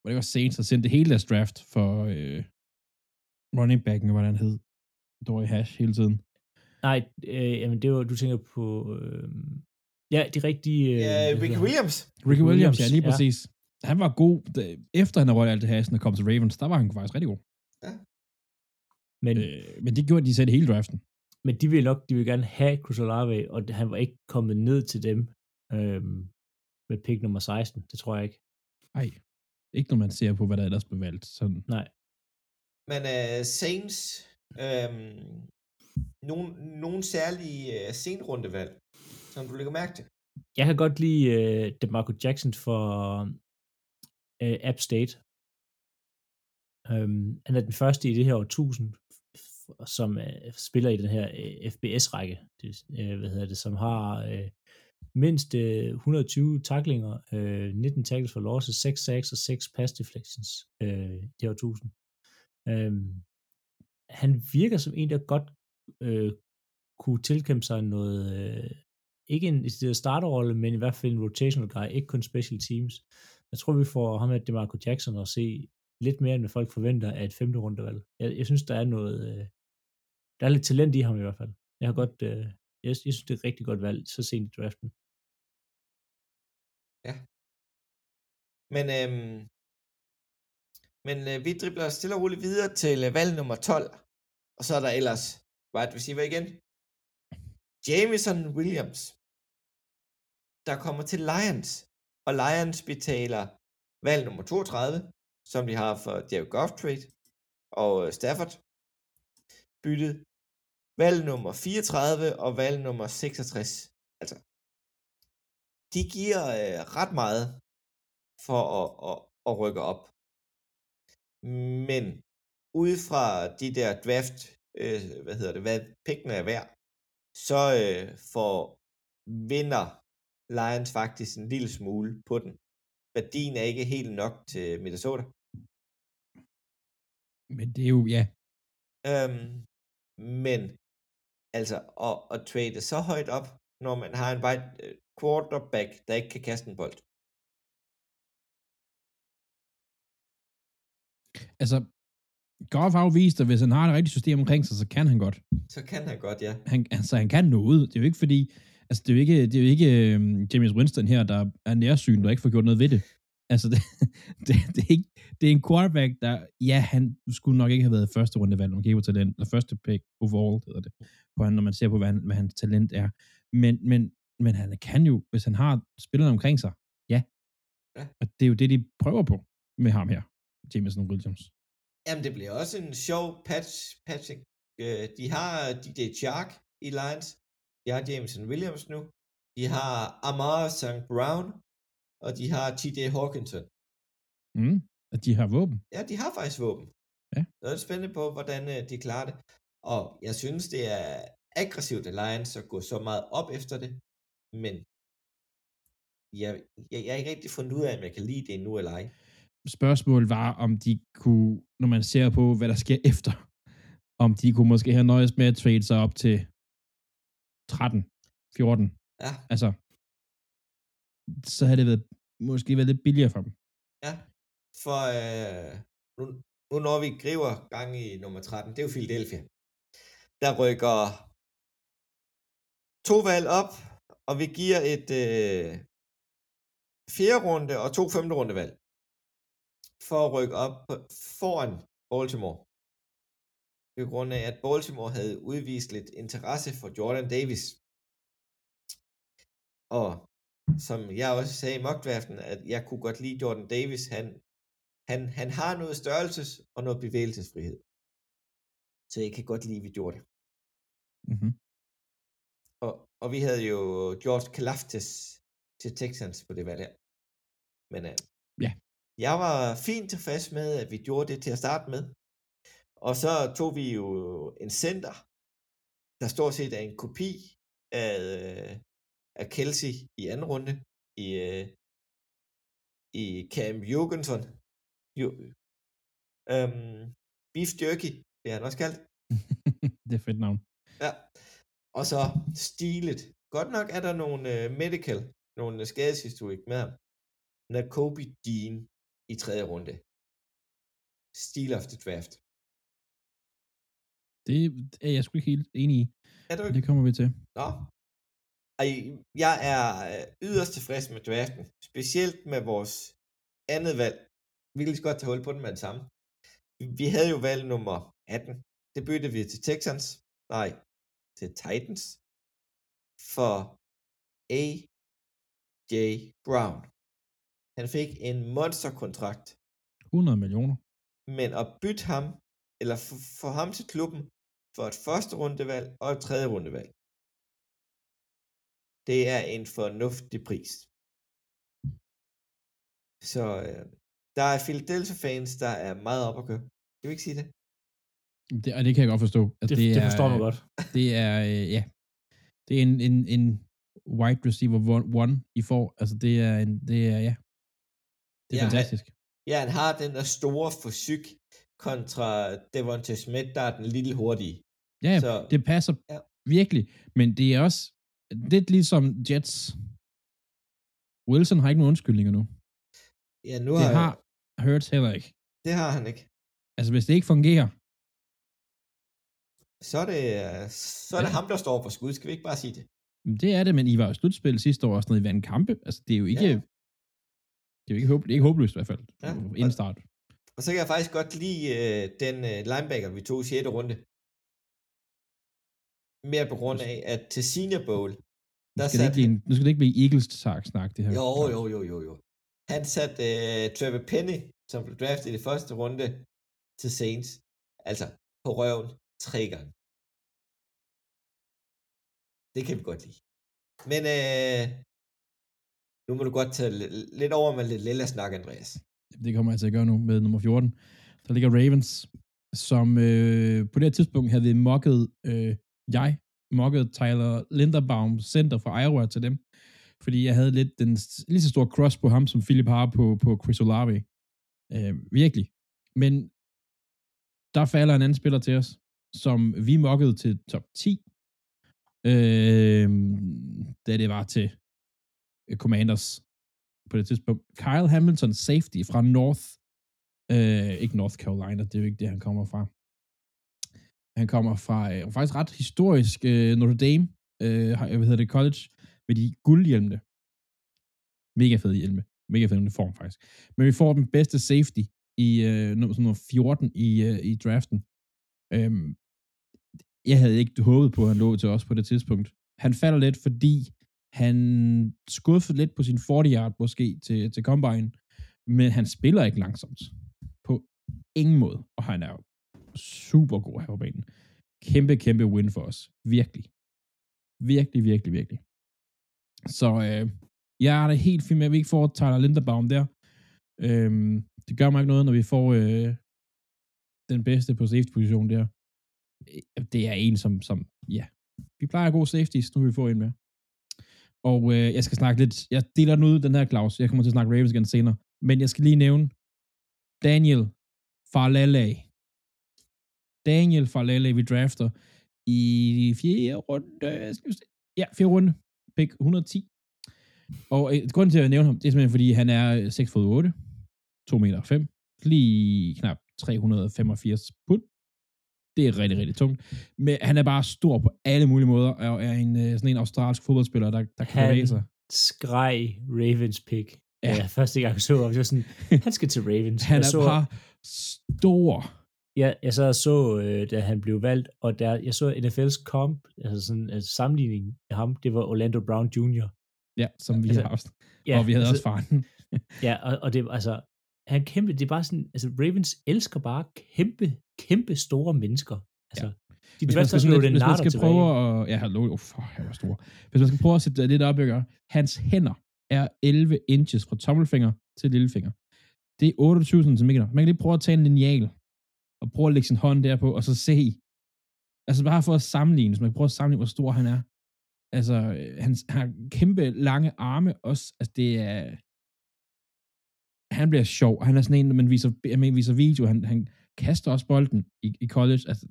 var det også Saints, der sendte hele deres draft for øh, running backen, hvad han hed. Dory Hash hele tiden. nej, øh, jamen det var, du tænker på, øh, ja, de rigtige... Øh, Ja, Ricky Williams. Ricky Williams, ja, lige ja. præcis. Han var god, da- efter han røg alt det hasen og kom til Ravens, der var han faktisk rigtig god. Men, Øh, men det gjorde de selv hele draften. Men de vil nok, de vil gerne have Chris Olave, og han var ikke kommet ned til dem øh, med pick nummer 16. Det tror jeg ikke. Nej, ikke når man ser på, hvad der ellers blev valgt. Sådan. Nej. Men uh, Saints, øhm, nogle, nogle særlige uh, senrundevalg, som du lægger mærke til. Jeg kan godt lide øh, DeMarco Jackson for øh, App State. Øhm, han er den første i det her årtusind, som øh, spiller i den her øh, FBS-række, det, øh, hvad hedder det, som har øh, mindst øh, 120 taklinger, øh, 19 tackles for losses, 6 sacks og 6 pass deflections øh, i det her årtusind. Øh, han virker som en, der godt øh, kunne tilkæmpe sig noget, øh, ikke en starterrolle, men i hvert fald en rotational guy, ikke kun special teams. Jeg tror, vi får ham med DeMarco Jackson at se lidt mere, end hvad folk forventer af et femte rundevalg. Jeg, jeg synes, der er noget, øh, der er lidt talent i ham i hvert fald. Jeg har godt, øh, jeg, jeg synes, det er et rigtig godt valg, så sent i draften. Ja. Men, øhm, men øh, vi dribler stille og roligt videre til øh, valg nummer 12. Og så er der ellers wide receiver igen. Jameson Williams, der kommer til Lions. Og Lions betaler valg nummer 32, som de har for Jared Goff trade og øh, Stafford. Byttet valg nummer 34 og valg nummer 66. Altså, de giver øh, ret meget for at, at, at rykke op. Men ud fra de der draft, øh, hvad hedder det, hvad pickene er værd, så øh, får vinder Lions faktisk en lille smule på den. Værdien er ikke helt nok til Minnesota. Men det er jo, ja, Øhm, men altså at, at trade så højt op, når man har en wide øh, quarterback, der ikke kan kaste en bold. altså, Goff har jo vist, at hvis han har et rigtigt system omkring sig, så kan han godt. Så kan han godt, ja. Han, altså, han kan noget. Det er jo ikke fordi, altså, det er jo ikke, det er jo ikke um, James Winston her, der er nærsyn, der ikke får gjort noget ved det. Altså, det, [laughs] det, det, er ikke, det er en quarterback, der, ja, han skulle nok ikke have været første rundevalg, når man kigger på talent, eller første pick overall, hedder det, på han, når man ser på, hvad, han, hvad hans talent er. Men, men, men han kan jo, hvis han har spillerne omkring sig, ja. Ja. Og det er jo det, de prøver på med ham her, Jameson Williams. Jamen, det bliver også en sjov patch, patching. Øh, de har DJ Chark i Lions. De har Jameson Williams nu. De har Amar St. Brown. Og de har TJ Hawkinson. Mm. At de har våben. Ja, de har faktisk våben. Ja. Så er det spændende på, hvordan øh, de klarer det. Og jeg synes, det er aggressivt af Lions at gå så meget op efter det. Men jeg, jeg, jeg er ikke rigtig fundet ud af, om jeg kan lide det endnu eller ej. spørgsmålet var, om de kunne, når man ser på, hvad der sker efter, om de kunne måske have nøjes med at trade sig op til 13, 14. Ja, Altså, så havde det været, måske været lidt billigere for dem. ja. For øh, nu, nu når vi griber gang i nummer 13, det er jo Philadelphia. Der rykker to valg op, og vi giver et øh, fjerde runde og to femte runde valg for at rykke op foran Baltimore. På grund af, at Baltimore havde udvist lidt interesse for Jordan Davis. Og som jeg også sagde i mockdraften, at jeg kunne godt lide Jordan Davis. Han, han, han har noget størrelses- og noget bevægelsesfrihed. Så jeg kan godt lide, at vi gjorde det. Mm-hmm. Og og vi havde jo George Kalaftis til Texans på det valg her. Men øh, Ja. jeg var fint tilfreds med, at vi gjorde det til at starte med. Og så tog vi jo en center, der stort set er en kopi af, øh, af Kelsey i anden runde i, øh, i Cam Jorgensen. Jo, øhm, Beef Jerky, det er han også kaldt. [laughs] det er fedt navn. Ja. Og så stilet. Godt nok er der nogle uh, medical, nogle uh, skadeshistorik med ham. Nakobe Dean i tredje runde. Stil of the draft. Det er jeg sgu ikke helt enig i. Er du ikke? det kommer vi til. Nå. Ej, jeg er øh, yderst tilfreds med draften. Specielt med vores andet valg. Vi kan lige så godt tage hul på den med det samme. Vi havde jo valg nummer 18. Det byttede vi til Texans. Nej, til Titans. For A.J. Brown. Han fik en monsterkontrakt. 100 millioner. Men at bytte ham, eller få ham til klubben, for et første rundevalg og et tredje rundevalg, det er en fornuftig pris. Så øh, der er Philadelphia-fans, der er meget op at køre. Kan vi ikke sige det? Det, og det kan jeg godt forstå. At Det, det, det forstår man godt. Det er, øh, ja. Det er en, en, en wide receiver one, I får. Altså, det er, en, det er ja. Det er Ja, fantastisk. Ja, han har den der store forsøg kontra Devontae Smith, der er den lille hurtige. Ja, Så, det passer ja. virkelig. Men det er også lidt ligesom Jets. Wilson har ikke nogen undskyldninger nu. ja, nu Det har, har Hurts heller ikke. det har han ikke. Altså, hvis det ikke fungerer, Så er det, så er det Ja. ham, der står på skud. Skal vi ikke bare sige det? det er det, men I var jo slutspil sidste år og sådan noget, I vandt kampe. Altså, det er jo ikke, Ja. det er jo ikke, håb, det er ikke håbløst i hvert fald. Ja. Inden start. Og så kan jeg faktisk godt lide øh, den øh, linebacker, vi tog i 6. runde. Mere på grund af, at til Senior Bowl, Nu der skal, det ikke nu skal det ikke blive Eagles snak, det her. Jo, jo, jo, jo, jo. Han satte øh, Trevor Penny, som blev draftet i det første runde, til Saints. Altså, på røven tre gange. Det kan vi godt lide. Men øh, nu må du godt tage li- lidt over med lidt lille snak, Andreas. Det kommer jeg til at gøre nu med nummer 14. Der ligger Ravens, som øh, på det her tidspunkt havde mocket, øh, jeg mokkede Tyler Linderbaum, center for Iowa til dem, fordi jeg havde lidt den lige så stor cross på ham, som Philip har på, på Chris Olave. Øh, virkelig. Men der falder en anden spiller til os, som vi mockede til top 10, øh, da det var til øh, Commanders på det tidspunkt. Kyle Hamilton, safety fra North, øh, ikke North Carolina, det er jo ikke det, han kommer fra. Han kommer fra øh, faktisk ret historisk øh, Notre Dame, øh, hvad hedder det, college, med de guldhjelmene. Mega fed hjelme. Mega fed uniform, faktisk. Men vi får den bedste safety i øh, nummer, sådan nummer 14 i, øh, i draften. Øhm, jeg havde ikke håbet på, at han lå til os på det tidspunkt. Han falder lidt, fordi han skuffede lidt på sin 40-yard måske til, til Combine, men han spiller ikke langsomt. På ingen måde. Og han er jo super god her på banen. Kæmpe, kæmpe win for os. Virkelig. Virkelig, virkelig, virkelig. Så øh, jeg er da helt fint med, at vi ikke får Tyler Linderbaum der. Øh, det gør mig ikke noget, når vi får øh, den bedste på safety-position der. Øh, det er en, som, som ja, vi plejer at gå safeties, nu vil vi få en mere. Og øh, jeg skal snakke lidt, jeg deler den ud, den her Claus, jeg kommer til at snakke Ravens igen senere, men jeg skal lige nævne Daniel Farlele. Daniel Farlele, vi drafter i fjerde runde, skal vi se. ja, fjerde runde, pick 110. Og øh, grunden til at jeg nævne ham, det er simpelthen, fordi han er 6 fod 8, 2 meter 5, lige knap 385 pund. Det er rigtig, rigtig tungt. Men han er bare stor på alle mulige måder, og er en, øh, sådan en australsk fodboldspiller, der, der kan bevæge sig. skreg Ravens pick. Ja. Ja. Jeg første gang så ham, det var sådan, han skal til Ravens. Han jeg er så, bare stor. Ja, jeg så og så, øh, da han blev valgt, og der, jeg så NFL's comp, altså sådan en altså sammenligning af ham, det var Orlando Brown Jr. Ja, som vi Altså, har haft. Ja, og vi havde altså, også faren. [laughs] Ja, og, og det altså, han kæmpe, det er bare sådan, altså Ravens elsker bare kæmpe, kæmpe store mennesker. Altså, De Hvis man skal, sådan lidt, hvis man skal tilbage. prøve at... Ja, hallo, oh, for, han var stor. Hvis man skal prøve at sætte lidt op, ikke? Hans hænder er 11 inches fra tommelfinger til lillefinger. Det er 28 cm. Man kan lige prøve at tage en lineal og prøve at lægge sin hånd derpå, og så se. Altså bare for at sammenligne, hvis man kan prøve at sammenligne, hvor stor han er. Altså, øh, han har kæmpe lange arme også. Altså, det er... Han bliver sjov. Han er sådan en, man viser, man viser video. Han, han kaster også bolden i, i college. Altså,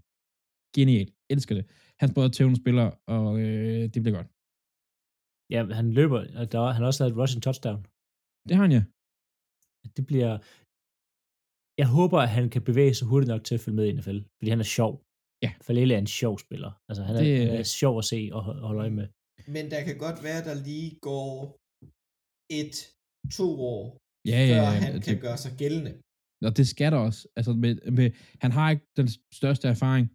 genial. Elsker det. Han både tævne spiller, og øh, det bliver godt. Ja, han løber, og der, han har også lavet et rushing touchdown. Det har han, ja. Det bliver... Jeg håber, at han kan bevæge sig hurtigt nok til at følge med i NFL, fordi han er sjov. Ja. Falele er en sjov spiller. Altså, han er, Det- han er sjov at se og ho- holde øje med. Men der kan godt være, der lige går et, to år, Ja, ja, før ja. han det, kan gøre sig gældende. Og det skal der også. Altså, med, med, han har ikke den største erfaring.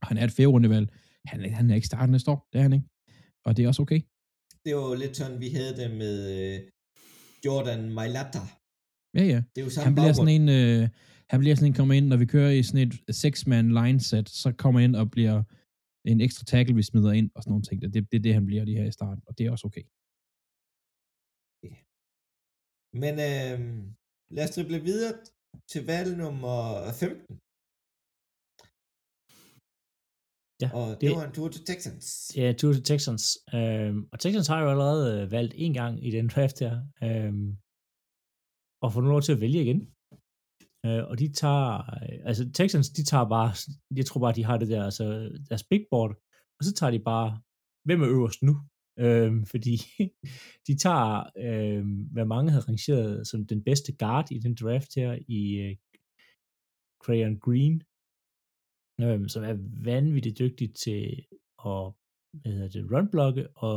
Og han er et færrundevalg. Han, er- han er ikke starten næste år. Det er han ikke. Og det er også okay. Det var jo lidt sådan, vi havde det med øh, Jordan Mailata. Ja, ja. Det er jo samme Han bliver baggrund. sådan en, øh, han bliver sådan en, kommer ind, når vi kører i sådan et six-man line set, så kommer ind og bliver en ekstra tackle, vi smider ind, og sådan nogle ting. Det, det er det, han bliver lige her i starten, og det er også okay. Men øh, lad os drible videre til valg nummer 15. Ja, Og det, det- det var en tur til Texans. Ja, tur til Texans. Øhm, og Texans har jo allerede valgt en gang i den draft her. Øhm, og får nu lov til at vælge igen. Øh, og de tager, øh, altså Texans, de tager bare, jeg tror bare, de har det der, altså deres big board, og så tager de bare, hvem er øverst nu? Øh, [laughs] fordi de tager, øh, hvad mange havde rangeret som den bedste guard i den draft her i øh, Crayon Green, øh, som er vanvittigt dygtig til at hvad hedder det, runblokke, og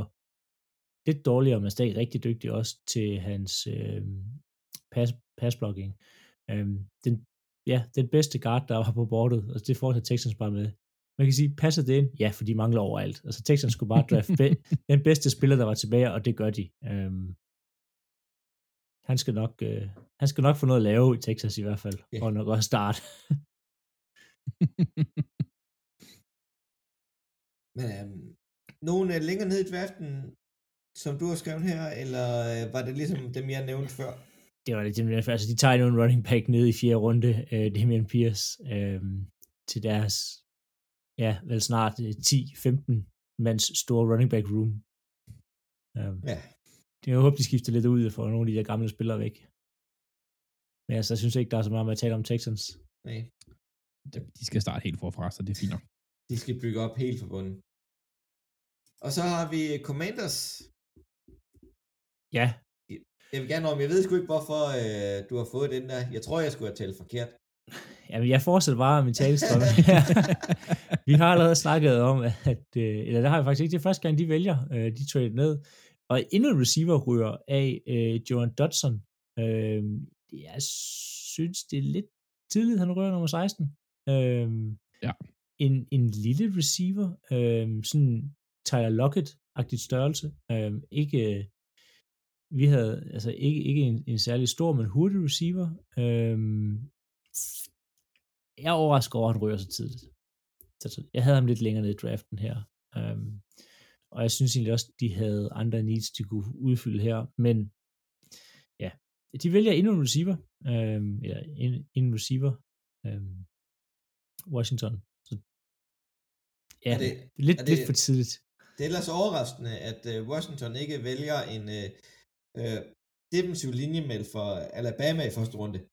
lidt dårligere, men stadig rigtig dygtig også til hans øh, pass, passblocking. Øhm, den, ja, den bedste guard, der var på bordet, og det fortsætter Texans bare med. Man kan sige, passer det ind? Ja, for de mangler overalt. Altså Texans skulle bare draft be- [laughs] den bedste spiller, der var tilbage, og det gør de. Øhm, han skal nok, øh, han skal nok få noget at lave i Texas i hvert fald, Ja. og nok også starte. [laughs] Men øhm, nogen er længere ned i draften, som du har skrevet her, eller øh, var det ligesom dem, jeg nævnte før? Det var det, det altså de tager jo en running back ned i fjerde runde, øh, Damian Pierce, øh, til deres, ja, vel snart øh, 10-15 mands store running back room. Øh, Ja. det jeg håber, de skifter lidt ud for nogle af de der gamle spillere væk. Men altså, jeg synes ikke, der er så meget med at tale om Texans. Nej, De skal starte helt forfra, så det er fint nok. de skal bygge op helt fra bunden. Og så har vi Commanders. Ja, Jeg vil gerne om, jeg ved sgu ikke, hvorfor øh, du har fået den der. Jeg tror, jeg skulle have talt forkert. [laughs] Jamen, jeg fortsætter bare min talestrøm. [laughs] [laughs] vi har allerede snakket om, at, øh, eller det har jeg faktisk ikke, det er første gang, de vælger, øh, de trade ned, og endnu en receiver ryger af øh, Joan Dodson. Øh, jeg synes, det er lidt tidligt, han rører nummer 16. Øh, Ja. En, en lille receiver, øh, sådan Tyler Lockett-agtigt størrelse. Øh, ikke, vi havde altså ikke, ikke en, en særlig stor, men hurtig receiver. Øh, jeg er overrasket over, at han rører så tidligt. Så jeg havde ham lidt længere ned i draften her. Um, og jeg synes egentlig også, at de havde andre needs, de kunne udfylde her. Men ja, de vælger endnu en receiver. Um, eller en, en receiver. Um, Washington. Så, ja, Er det, lidt, er det- lidt for tidligt. det er ellers overraskende, at øh, Washington ikke vælger en øh, defensiv linjemæld for Alabama i første runde. [laughs]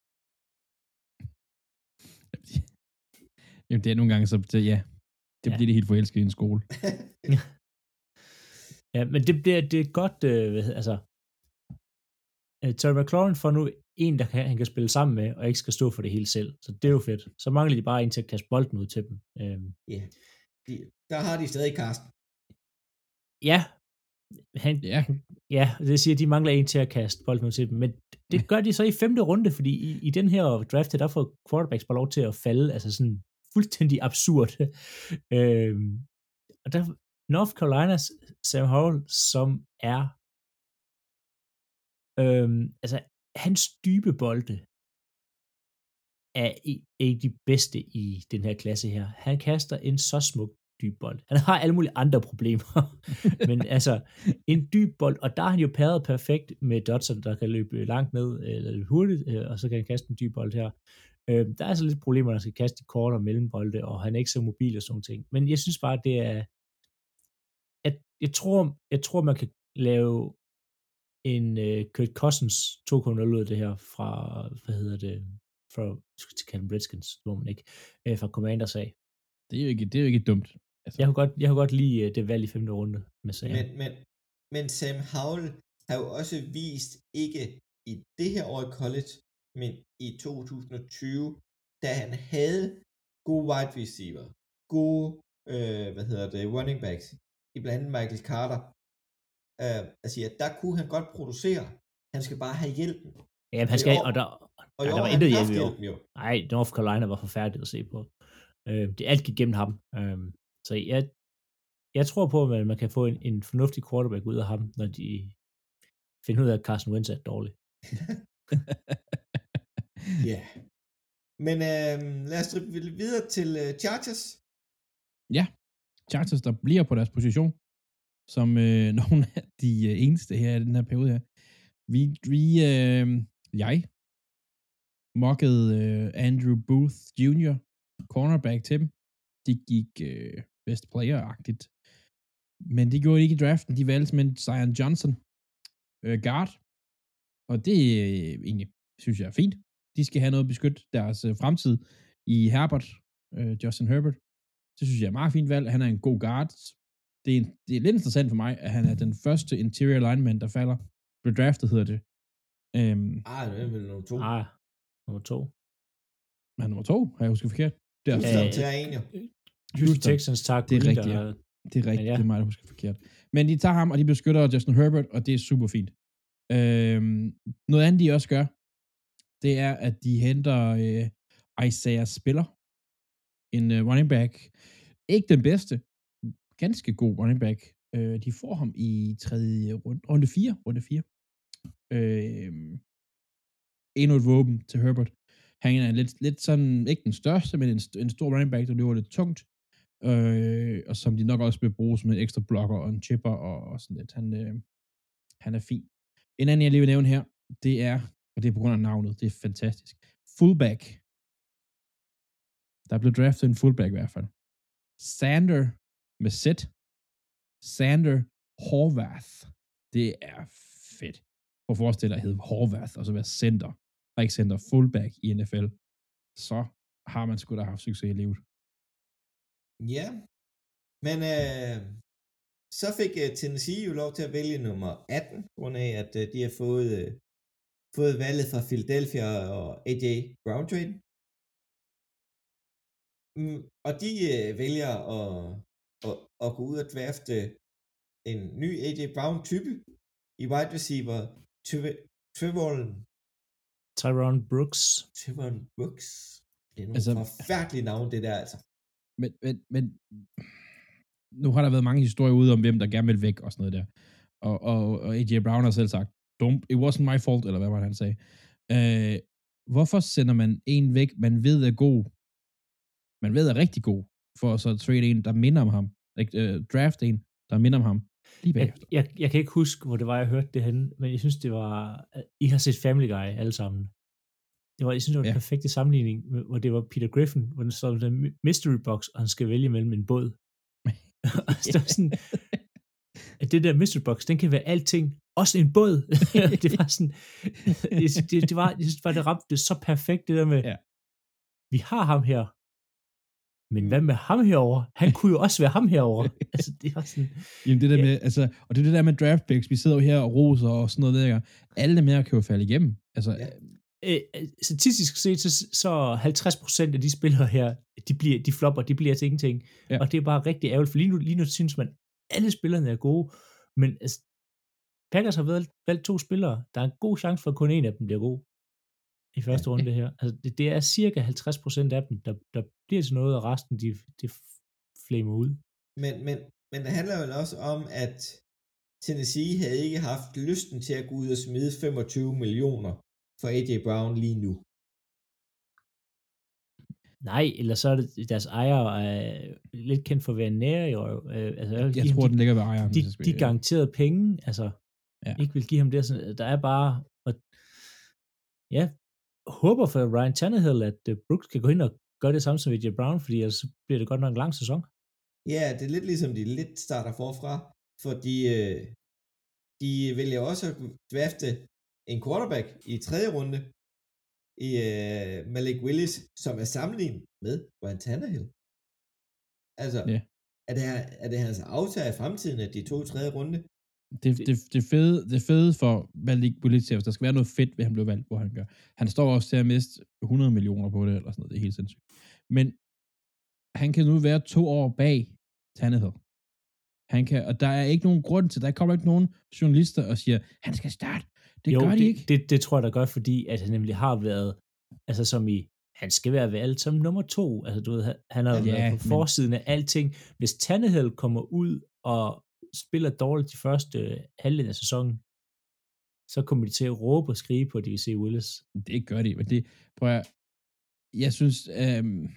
Jamen, det er nogle gange, så det, ja, det Ja. bliver de helt forelsket i en skole. [laughs] Ja, men det, det, det er godt, øh, altså, øh, Terry McLaurin får nu en, der kan, han kan spille sammen med, og ikke skal stå for det hele selv. Så det er jo fedt. Så mangler de bare en til at kaste bolden ud til dem. Øhm, De, der har de stadig Carsten. ja, han, Ja, ja, det siger, at de mangler en til at kaste bolden ud til dem, men det gør de så i femte runde, fordi i, i den her draft, der får quarterbacks bare lov til at falde, altså sådan fuldstændig absurd. [laughs] øhm, og der, North Carolinas Sam Howell, som er øhm, altså hans dybe bolde er en af de bedste i den her klasse her. Han kaster en så smuk dyb bold. Han har alle mulige andre problemer, [laughs] men altså en dyb bold, og der er han jo pæret perfekt med Dodson, der kan løbe langt ned, eller løbe hurtigt, øh, og så kan han kaste en dyb bold her. Øh, der er altså lidt problemer, når han skal kaste de korte og mellembolde, og han er ikke så mobil og sådan ting. Men jeg synes bare, det er, at jeg tror, jeg tror man kan lave en uh, Kurt Cousins 2.0 ud af det her fra, hvad hedder det, fra, jeg skulle til kalde dem Redskins, hvor man ikke, uh, fra Commanders af. Det er jo ikke, det er jo ikke dumt. Altså. Jeg kunne godt, jeg kunne godt lide uh, det valg i femte runde med Sam. Men, men, men Sam Howell har jo også vist, ikke i det her år i college, men i 2020, da han havde gode wide receiver, gode, øh, hvad hedder det, running backs, i blandt andet Michael Carter, øh, altså, ja, der kunne han godt producere. Han skal bare have hjælpen. Ja, han skal, og, der, og ja, der var intet hjælp i år. Nej, North Carolina var forfærdeligt at se på. Øh, det alt gik gennem ham. Øh, så jeg, jeg tror på, at man kan få en, en fornuftig quarterback ud af ham, når de finder ud af, at Carson Wentz er dårlig. [laughs] Ja. yeah. Men øh, lad os drible videre til øh, Chargers. Ja, Chargers, der bliver på deres position, som øh, [laughs] nogle af de øh, eneste her i den her periode her. Vi, vi øh, jeg mokkede øh, Andrew Booth Jr., cornerback til dem. De gik øh, best player-agtigt. Men det gjorde de ikke i draften. De valgte med Zion Johnson, øh, guard. Og det øh, egentlig, synes jeg er fint. De skal have noget at beskytte deres øh, fremtid i Herbert, øh, Justin Herbert. Det synes jeg er meget fint valg. Han er en god guard. Det er, en, det er lidt interessant for mig, at han er den første interior lineman, der falder. Blev draftet, hedder det. Øhm, ah, det er vel nummer to. Ah, nummer to. Er nummer to? Har jeg husket forkert? Det er til en, jo. Houston Texans tager Det er rigtigt, ja. Det er rigtigt, ja. det er mig, der husker forkert. Men de tager ham, og de beskytter Justin Herbert, og det er super fint. Øhm, noget andet, de også gør, det er, at de henter øh, Isaiah Spiller, en øh, running back. Ikke den bedste, ganske god running back. Øh, de får ham i tredje runde, runde 4. Runde 4. Øh, endnu et våben til Herbert. Han er lidt, lidt sådan, ikke den største, men en, en stor running back, der løber lidt tungt. Øh, og som de nok også vil bruge som en ekstra blokker og en chipper og, og sådan lidt. Han, øh, han er fin. En anden, jeg lige vil nævne her, det er og det er på grund af navnet, det er fantastisk. Fullback. Der blev draftet en fullback i hvert fald. Sander med Z. Sander Horvath. Det er fedt. Prøv at forestille dig at hedde Horvath, og så være center, og ikke center fullback i NFL. Så har man sgu da haft succes i livet. Ja, men øh, så fik uh, Tennessee jo lov til at vælge nummer 18, grund af at uh, de har fået uh, fået valget fra Philadelphia og AJ Brown trade. Mm, og de øh, vælger at, at, at gå ud og drafte en ny AJ Brown type i wide receiver Trevor Tyron Brooks. Tyron Brooks. Det er nogle altså, forfærdelige navn, det der altså. Men, men, men nu har der været mange historier ude om, hvem der gerne vil væk og sådan noget der. Og, og, og AJ Brown har selv sagt, don't, it wasn't my fault, eller hvad var det, han sagde. Øh, hvorfor sender man en væk, man ved er god, man ved er rigtig god, for at så trade en, der minder om ham, uh, draft en, der minder om ham, lige bagefter. Jeg, jeg, jeg kan ikke huske, hvor det var, jeg hørte det henne, men jeg synes, det var, I har set Family Guy alle sammen. Det var, jeg synes, det var en ja. perfekte sammenligning, hvor det var Peter Griffin, hvor den står den mystery box, og han skal vælge mellem en båd. [laughs] og så sådan, at det der mystery box, den kan være alting, også en båd. [laughs] det var sådan, det, det, det, var, jeg synes bare, det ramte det så perfekt, det der med, ja. vi har ham her, men hvad med ham herover? Han kunne jo også være ham herover. [laughs] altså, det var sådan... Jamen, det der ja. med, altså, og det er det der med draft picks, vi sidder jo her og roser og sådan noget der. Alle dem her kan jo falde igennem. Altså, ja. Øh, statistisk set, så, så 50% af de spillere her, de, bliver, de flopper, de bliver til ingenting. Ja. Og det er bare rigtig ærgerligt, for lige nu, lige nu synes man, alle spillerne er gode, men altså, Packers har valgt, valgt to spillere. Der er en god chance for, at kun en af dem bliver god i første runde det her. Altså, det, det er cirka 50% af dem, der, der bliver til noget, og resten, de, de flamer ud. Men, men, men det handler jo også om, at Tennessee havde ikke haft lysten til at gå ud og smide 25 millioner for AJ Brown lige nu. Nej, eller så er det deres ejer er lidt kendt for at være nære i røv. Øh, altså, jeg, Jeg tror, de, den ligger ved ejeren. de, de garanterede penge, altså Ja. ikke vil give ham det. Sådan, der er bare, og ja, håber for Ryan Tannehill, at uh, Brooks kan gå ind og gøre det samme som AJ Brown, fordi ellers så bliver det godt nok en lang sæson. Ja, det er lidt ligesom, de lidt starter forfra, fordi øh, de vælger også at drafte en quarterback i tredje runde i øh, Malik Willis, som er sammenlignet med Ryan Tannehill. Altså, Ja. er, det, her- er det hans aftager i fremtiden, at de to tredje runde? det, det, det, fede, det fede for Malik Willis, hvis der skal være noget fedt ved, at han blev valgt, hvor han gør. Han står også til at miste 100 millioner på det, eller sådan noget. Det er helt sindssygt. Men han kan nu være to år bag Tannehill. Han kan, og der er ikke nogen grund til, der kommer ikke nogen journalister og siger, han skal starte. Det jo, gør de det, ikke. Det, det tror jeg, der gør, fordi at han nemlig har været, altså som i, han skal være valgt som nummer to. Altså du ved, han- han har Ja, været på men- forsiden af alting. Hvis Tannehill kommer ud og spiller dårligt de første øh, halvdel af sæsonen, så kommer de til at råbe og skrige på DC Willis. Det gør de, men det, prøv at, jeg synes, øhm, et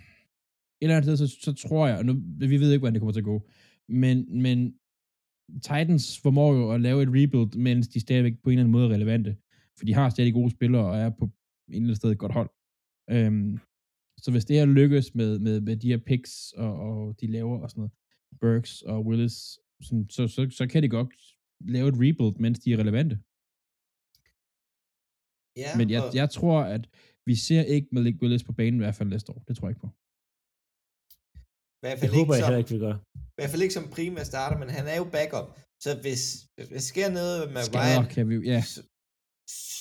eller andet sted, så, så tror jeg, og nu, vi ved ikke, hvordan det kommer til at gå, men, men Titans formår jo at lave et rebuild, mens de stadigvæk på en eller anden måde er relevante, for de har stadig gode spillere, og er på en eller anden sted et godt hold. Øhm, så hvis det her lykkes med, med, med de her picks, og, og de laver og sådan noget, Burks og Willis, sådan, så, så, så kan de godt lave et rebuild, mens de er relevante. Ja, Men jeg, og, jeg tror, at vi ser ikke Malik Willis på banen i hvert fald næste år. Det tror jeg ikke på. I hvert Det fald håber ikke jeg som, heller ikke, vi gør. i hvert fald ikke som primær starter, men han er jo backup. Så hvis, hvis der sker noget med Skader Ryan, kan vi ja. så,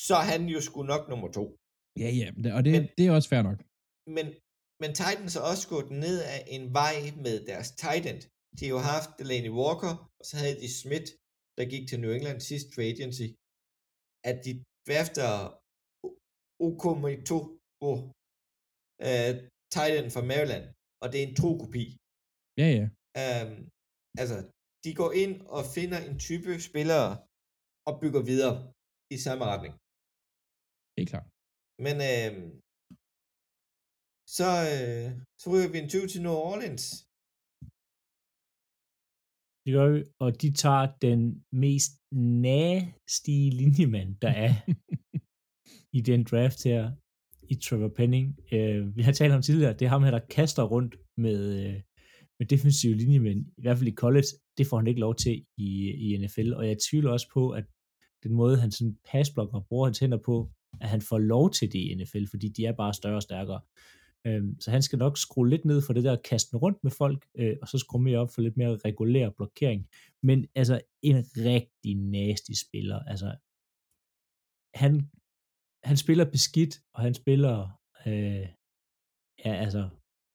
så er han jo sgu nok nummer to. Ja, ja, men det, og det, Men- det er også fair nok. Men, men Titans er også gået ned af en vej med deres tight end. De har jo haft Delaney Walker, og så havde de Smith, der gik til New England sidst free agency. At de drafter Okomito, oh, uh, tight end fra Maryland, og det er en tro-kopi. Ja, ja. Um, altså, de går ind og finder en type spillere og bygger videre i samme retning. Helt klart. Men øh, så, øh, så ryger vi en 20 til New Orleans. Det gør vi, og de tager den mest nasty linjemand, der er [laughs] i den draft her i Trevor Penning. Øh, vi har talt om tidligere, det er ham her, der kaster rundt med, øh, med defensive linjemænd, i hvert fald i college, det får han ikke lov til i, i NFL, og jeg tvivler også på, at den måde, han sådan passblokker og bruger hans hænder på, at han får lov til det i NFL, fordi de er bare større og stærkere. Øhm, så han skal nok skrue lidt ned for det der kasten rundt med folk, øh, og så skrue mere op for lidt mere regulær blokering. Men altså, en rigtig nasty spiller. Altså, han, han spiller beskidt, og han spiller, øh, ja, altså,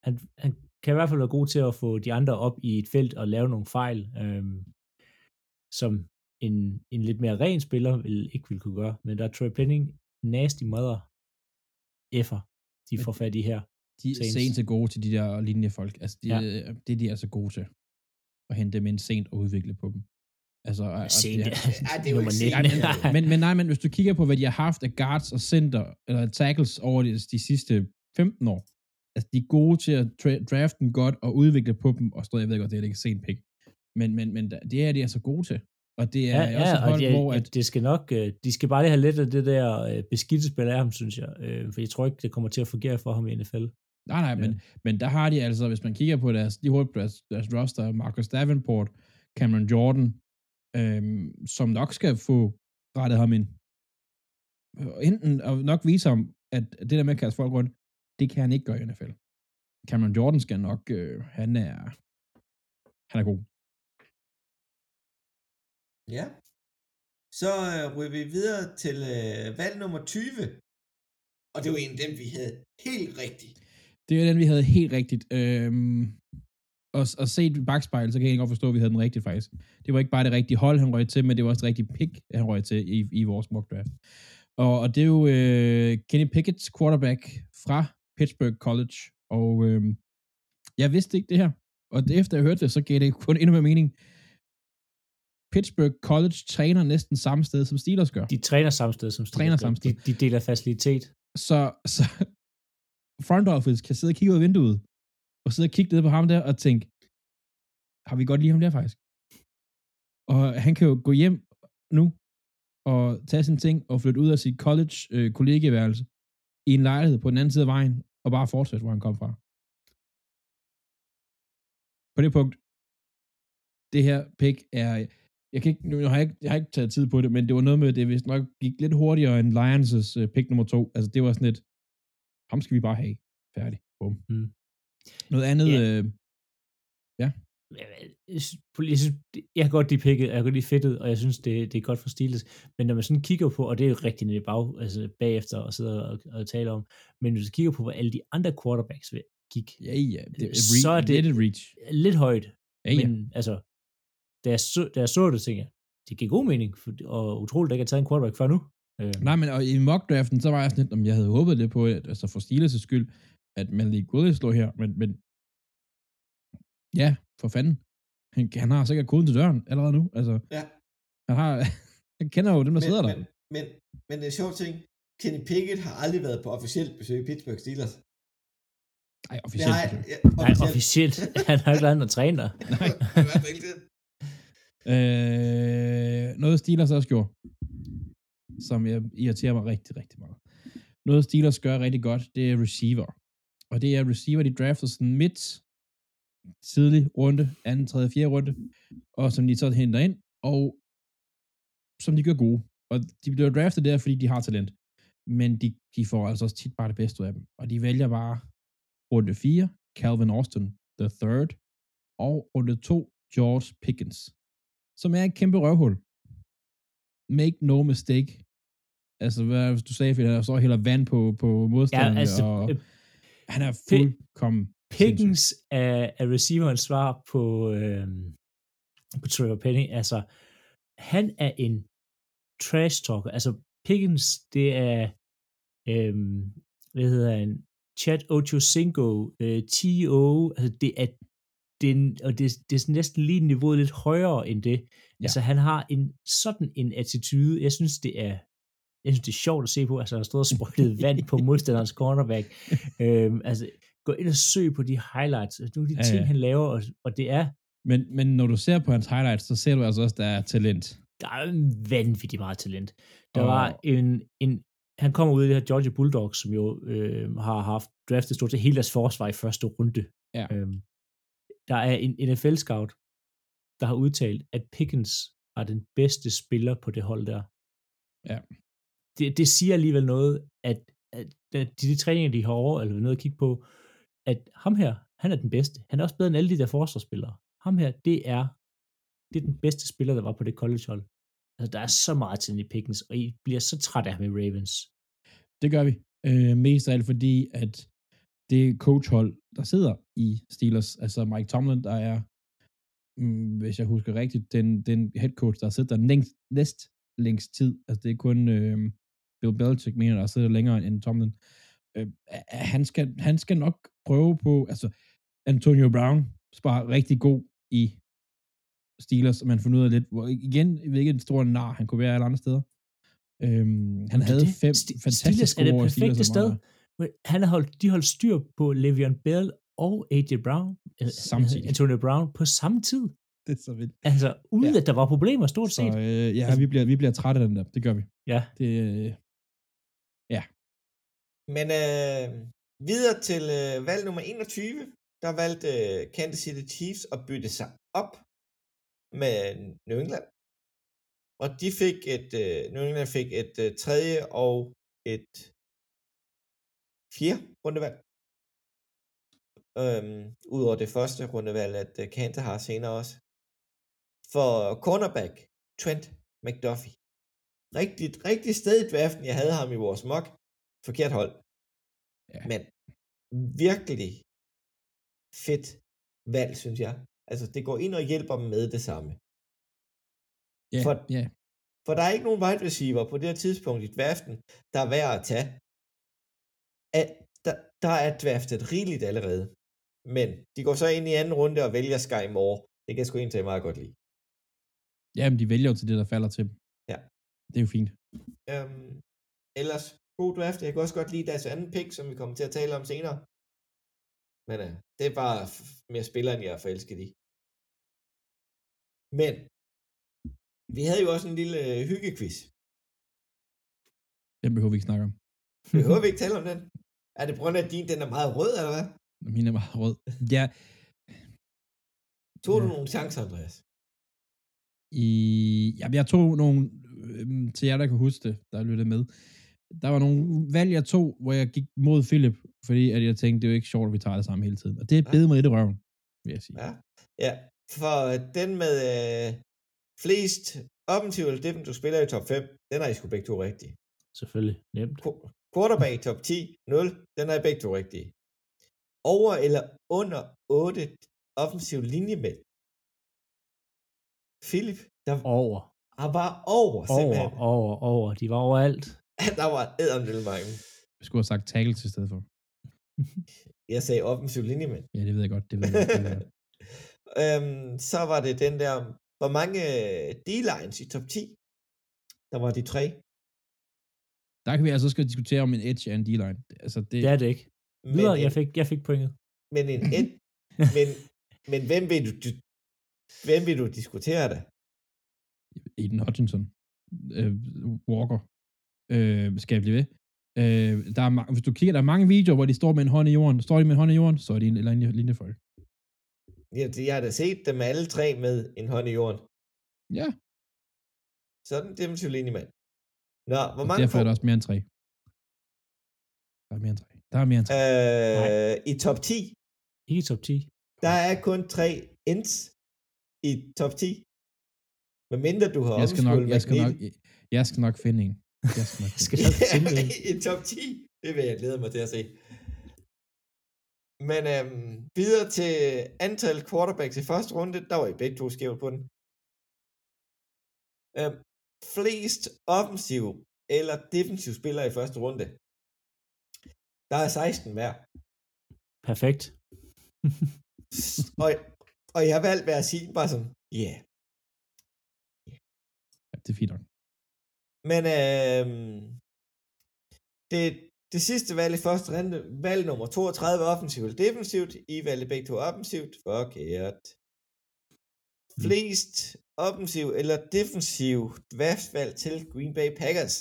han, han kan i hvert fald være god til at få de andre op i et felt og lave nogle fejl, øh, som en, en lidt mere ren spiller vil, ikke vil kunne gøre. Men der er Troy Penning, nasty mother effer, de får fat i her. De Saints. Saints er gode til de der linjefolk. Altså, de, Ja. det er de altså gode til. At hente dem ind sent og udvikle på dem. Altså, Sent, det, Ej, det er jo ikke 19. sent. men, men nej, men hvis du kigger på, hvad de har haft af guards og center, eller tackles over de, de sidste 15 år, altså de er gode til at tra- drafte dem godt og udvikle på dem, og stadig, jeg ved godt, det er ikke sent pick, men, men, men det er de altså gode til. Og det er ja, også ja, et og hold, det, hvor at, det skal nok, øh, de skal bare lige have lidt af det der øh, beskidte spil af ham, synes jeg. Øh, for jeg tror ikke, det kommer til at fungere for ham i NFL. nej, nej, Ja. men, men der har de altså, hvis man kigger på deres, de hurtigt på deres, deres roster, Marcus Davenport, Cameron Jordan, øhm, som nok skal få rettet ham ind. Enten og nok vise ham, at det der med at kaste folk rundt, det kan han ikke gøre i NFL. Cameron Jordan skal nok, øh, han er, han er god. Ja. Så øh, ryger vi videre til øh, valg nummer 20. Og det var en af dem, vi havde helt rigtigt. Det er den, vi havde helt rigtigt. Øhm, og, og set i bagspejlet, så kan jeg godt forstå, at vi havde den rigtige faktisk. Det var ikke bare det rigtige hold, han røg til, men det var også det rigtige pick, han røg til i, i vores mock draft. Og, og det er jo øh, Kenny Pickett, quarterback fra Pittsburgh College. Og øh, jeg vidste ikke det her. Og det, efter jeg hørte det, så gav det kun endnu mere mening. Pittsburgh College træner næsten samme sted, som Steelers gør. De træner samme sted som Steelers Træner gør. samme sted. De, de deler facilitet. Så, så [laughs] front office kan sidde og kigge ud af vinduet, og sidde og kigge ned på ham der og tænke, har vi godt lige ham der faktisk? Og han kan jo gå hjem nu og tage sine ting og flytte ud af sit college øh, kollegeværelse i en lejlighed på den anden side af vejen og bare fortsætte, hvor han kom fra. På det punkt, det her pick er, jeg, kan ikke, nu har jeg, ikke, jeg har ikke taget tid på det, men det var noget med, at det hvis nok gik lidt hurtigere end Lions' øh, pick nummer to. Altså det var sådan et, ham skal vi bare have. Færdig. Bum. Mm. Noget andet, Ja. øh, jeg synes, jeg, synes, jeg kan godt lide picket, jeg kan godt lide fedtet, og jeg synes, det, det er godt for Steelers. Men når man sådan kigger på, og det er jo rigtigt nede i bag, altså bagefter og sidder og, og taler om, men hvis du kigger på, hvor alle de andre quarterbacks gik, ja, ja, det, er Så er det- lidt reach. lidt højt, Ja, ja. men altså, da jeg, så, da jeg så det, tænkte jeg, det giver god mening, for, og utroligt, at der ikke er taget en quarterback før nu. Øh, Nej, men og i mock-draften, så var jeg sådan lidt, om jeg havde håbet lidt på, at, altså for Steelers' skyld, at Malik Willis lå her, men, men ja, for fanden. Han, han har sikkert koden til døren allerede nu. Altså, Ja. han har, [laughs] han kender jo dem, der Men, sidder der. men, men, men det er sjovt ting. Kenny Pickett har aldrig været på officielt besøg i Pittsburgh Steelers. Nej, officielt. besøg. ja, nej, officielt. [laughs] Han har ikke lavet noget træner. [laughs] Nej, i hvert fald ikke det. Øh, noget Steelers også gjorde, som jeg irriterer mig rigtig, rigtig meget. Noget Steelers gør rigtig godt, det er receiver. Og det er receiver, de drafter sådan midt, tidlig runde, anden, tredje, fjerde runde, og som de så henter ind, og som de gør gode. Og de bliver draftet der, fordi de har talent. Men de, de får altså også tit bare det bedste ud af dem. Og de vælger bare runde 4, Calvin Austin, the third, og runde 2, George Pickens som er et kæmpe røvhul. Make no mistake. Altså, hvad hvis du sagde, fordi der står heller vand på, på Ja, modstanderne, altså, og øh, han er fuldkommen Pickens er, er receiverens svar på, øh, på Trevor Penny. Altså, han er en trash talker. Altså, Pickens, det er, øh, hvad hedder han, Chad Ochocinco, øh, T.O., altså det er den, og det, det er næsten lige niveauet lidt højere end det. Ja. Altså, han har en sådan en attitude. Jeg synes, det er jeg synes, det er sjovt at se på, altså han har stået og sprøjtet [laughs] vand på modstanderens cornerback. øhm, altså, gå ind og søg på de highlights, altså, af de Ja, ting, ja. han laver, og, og det er, Men, men når du ser på hans highlights, så ser du altså også, der er talent. der er vanvittigt meget talent. Der Og- var en, en, han kommer ud af det her Georgia Bulldogs, som jo øh, har haft draftet stort til hele deres forsvar i første runde. Ja. Øhm, der er en NFL-scout, der har udtalt, at Pickens var den bedste spiller på det hold der. Ja. Det, det siger alligevel noget, at, at de, de træninger, de har over, eller noget at kigge på, at ham her, han er den bedste. Han er også bedre end alle de der forsvarsspillere. Ham her, det er, det er den bedste spiller, der var på det college-hold. Altså, der er så meget til i Pickens, og I bliver så træt af ham i Ravens. Det gør vi. Øh, mest af alt fordi, at det coachhold, der sidder i Steelers, altså Mike Tomlin, der er, mm, hvis jeg husker rigtigt, den, den head coach, der sidder der længst, næst længst tid. Altså det er kun øh, Bill Belichick, mener, der sidder længere end Tomlin. Øh, han, skal, han skal nok prøve på, altså Antonio Brown sparer rigtig god i Steelers, og man finder ud af lidt, hvor igen, jeg ved ikke, en stor nar, han kunne være alle andre steder. Øhm, han det havde det. fem Sti- fantastiske Steelers er det perfekte sted. Han har holdt, de holdt styr på Le'Veon Bell og A.J. Brown, øh, Samtidig. Antonio Brown, på samme tid. Det er så vildt. Altså, uden Ja. at der var problemer, stort Så set. øh, ja, vi bliver, vi bliver trætte af den der. Det gør vi. Ja. Det, Ja. Men øh, videre til øh, valg nummer 21, der valgte øh, Kansas City Chiefs at bytte sig op med New England. Og de fik et, øh, New England fik et øh, tredje og et fjerde rundevalg. Øhm, Udover det første rundevalg, at øh, Kansas har senere også. For cornerback, Trent McDuffie. Rigtigt, rigtigt sted i draften, jeg havde ham i vores mock. Forkert hold. Ja. Men virkelig fedt valg, synes jeg. Altså, det går ind og hjælper dem med det samme. ja, For- ja. For der er ikke nogen wide receiver på det her tidspunkt i draften, der er værd at tage. At, der, der er draftet rigeligt allerede. Men de går så ind i anden runde og vælger Sky Moore. Det kan jeg sgu egentlig meget godt lide. ja, men de vælger jo til det, der falder til dem. Det er jo fint. Øhm, ellers god draft. Jeg kan også godt lide deres anden pick, som vi kommer til at tale om senere. Men uh, det er bare mere spillere, end jeg er forelsket i. Men vi havde jo også en lille uh, hyggequiz. Den behøver vi ikke snakke om. [laughs] Behøver vi ikke tale om den? Er det på grund af, at din den er meget rød, eller hvad? Min er meget rød. Ja, Tog du Ja. nogle chancer, Andreas? i, ja, jeg tog nogle, til jer, der kan huske det, der lyttede med. Der var nogle valg, jeg tog, hvor jeg gik mod Philip, fordi at jeg tænkte, det er jo ikke sjovt, at vi tager det sammen hele tiden. Og det Ja. bed mig i det røven, vil jeg sige. Ja. Ja, for øh, den med øh, flest offensive eller defensive spillere i top 5, den har I sgu begge to rigtige. Selvfølgelig. Nemt. Qu- Quarterback top 10, 0, den er I begge to rigtige. Over eller under 8 offensive linjemænd. Philip, der Over. Han var over, Over, simpelthen. over, over. De var overalt. [laughs] Der var ædermdel mange. Jeg skulle have sagt tackles i stedet for. [laughs] Jeg sagde offensive linjemænd. Ja, det ved jeg godt. Det ved jeg, det ved jeg [laughs] øhm, så var det den der, hvor mange øh, D-lines i top 10? Der var de tre. Der kan vi altså skal diskutere om en edge er en D-line. Altså, det, Det er det ikke. Videre, en- jeg fik, jeg fik pointet. Men en et, men, men hvem vil du, du hvem vil du diskutere det? Aiden Hutchinson, øh, Walker, øh, skal jeg blive ved. Øh, der er, ma- hvis du kigger, der er mange videoer, hvor de står med en hånd i jorden. Står de med en hånd i jorden, så er de en linje, linjefolk. Jeg, jeg har da set dem alle tre med en hånd i jorden. Ja, Sådan det er en linjemand. Nå, hvor og mange derfor er der også mere end tre. Der er mere end tre. Der er mere end tre. øh, I top 10, Ikke i top 10. der er kun tre ends i top 10. Hvad mindre du har jeg skal nok, jeg skal nok, McNeil. jeg skal nok finde en. Jeg skal nok [laughs] Jeg skal finde en. nok finde en. I top 10. Det vil jeg glæde mig til at se. Men øhm, videre til antal quarterbacks i første runde, der var I begge to skævt på den. Øhm, flest offensive eller defensive spillere i første runde. Der er 16 hver. Perfekt. Og, og jeg har valgt hver at sige bare sådan, ja. Yeah. Det er fint nok. Men øhm, det, det sidste valg i første runde, valg nummer 32 offensivt eller defensivt. I valgte begge to offensivt. Forkert. Flest offensiv eller defensiv draftvalg til Green Bay Packers.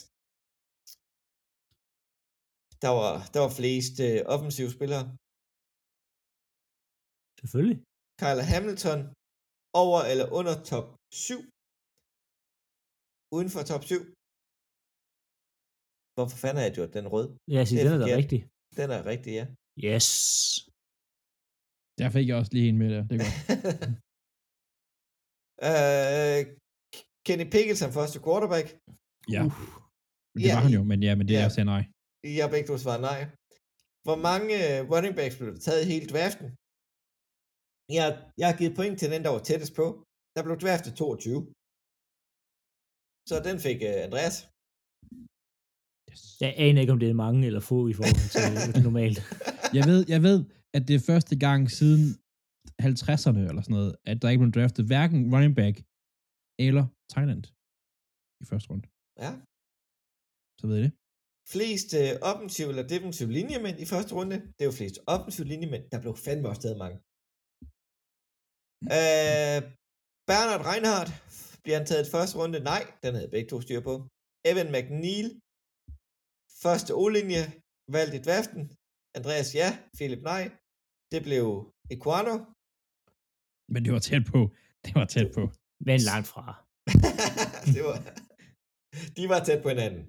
Der var, der var flest øh, offensive spillere. Selvfølgelig. Kyle Hamilton over eller under top 7. Uden for top 7. Hvorfor fanden har jeg gjort den rød? Det er den er da rigtig. Den er rigtig, ja. Yes. Der fik jeg også lige en med der. Det er godt. [laughs] øh, Kenny Pickett som første quarterback. Ja. Uh, Men det Ja, var han jo, men ja, men det er ja. jeg sagde nej. Jeg har begge to svaret nej. Hvor mange øh, running backs blev der taget i hele draften? Jeg, jeg har givet point til den, der var tættest på. Der blev draftet 22. Så den fik uh, Andreas. Yes. jeg aner ikke, om det er mange eller få i forhold til [laughs] øh, normalt. Jeg ved, jeg ved, at det er første gang siden 50'erne eller sådan noget, at der ikke blev draftet hverken running back eller tight end i første runde. Ja. Så ved I det. Flest øh, offensiv eller defensiv linjemænd i første runde. Det er jo flest offensiv linjemænd. Der blev fandme også stadig mange. Øh, Bernard Reinhardt bliver han taget i første runde? Nej, den havde begge to styr på. Evan McNeil, første O-linje, valgt i draften. Andreas ja, Philip nej. Det blev Equano. Men det var tæt på. Det var tæt på. Men langt fra. [laughs] det var, de var tæt på hinanden.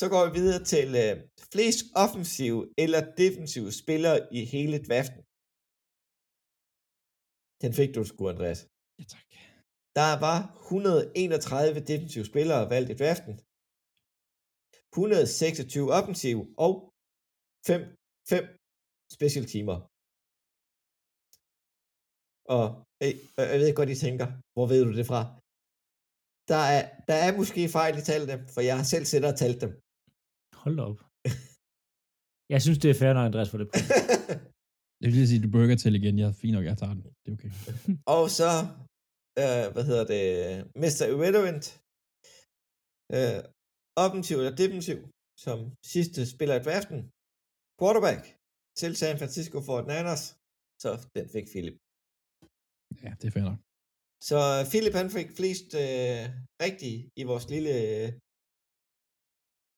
Så går vi videre til øh, flest offensive eller defensive spillere i hele draften. Den fik du sgu, Andreas. Ja, tak. Der var 131 defensive spillere valgt i draften. 126 offensive og 5, 5 special teamer. Og øh, jeg ved godt, I tænker, hvor ved du det fra? Der er, der er måske fejl i talt dem, for jeg har selv siddet og talt dem. Hold op. [laughs] Jeg synes, det er fair, når Andreas får det på. [laughs] Jeg vil lige sige, du burger til igen. Jeg er fint nok, jeg tager den. Det er okay. [laughs] Og så, øh, hvad hedder det, Mr. Irrelevant, øh, offensiv eller defensiv, som sidste spiller i draften. Quarterback til San Francisco 49ers. Så den fik Philip. Ja, det er fair nok. Så Philip han fik flest øh, rigtige i vores lille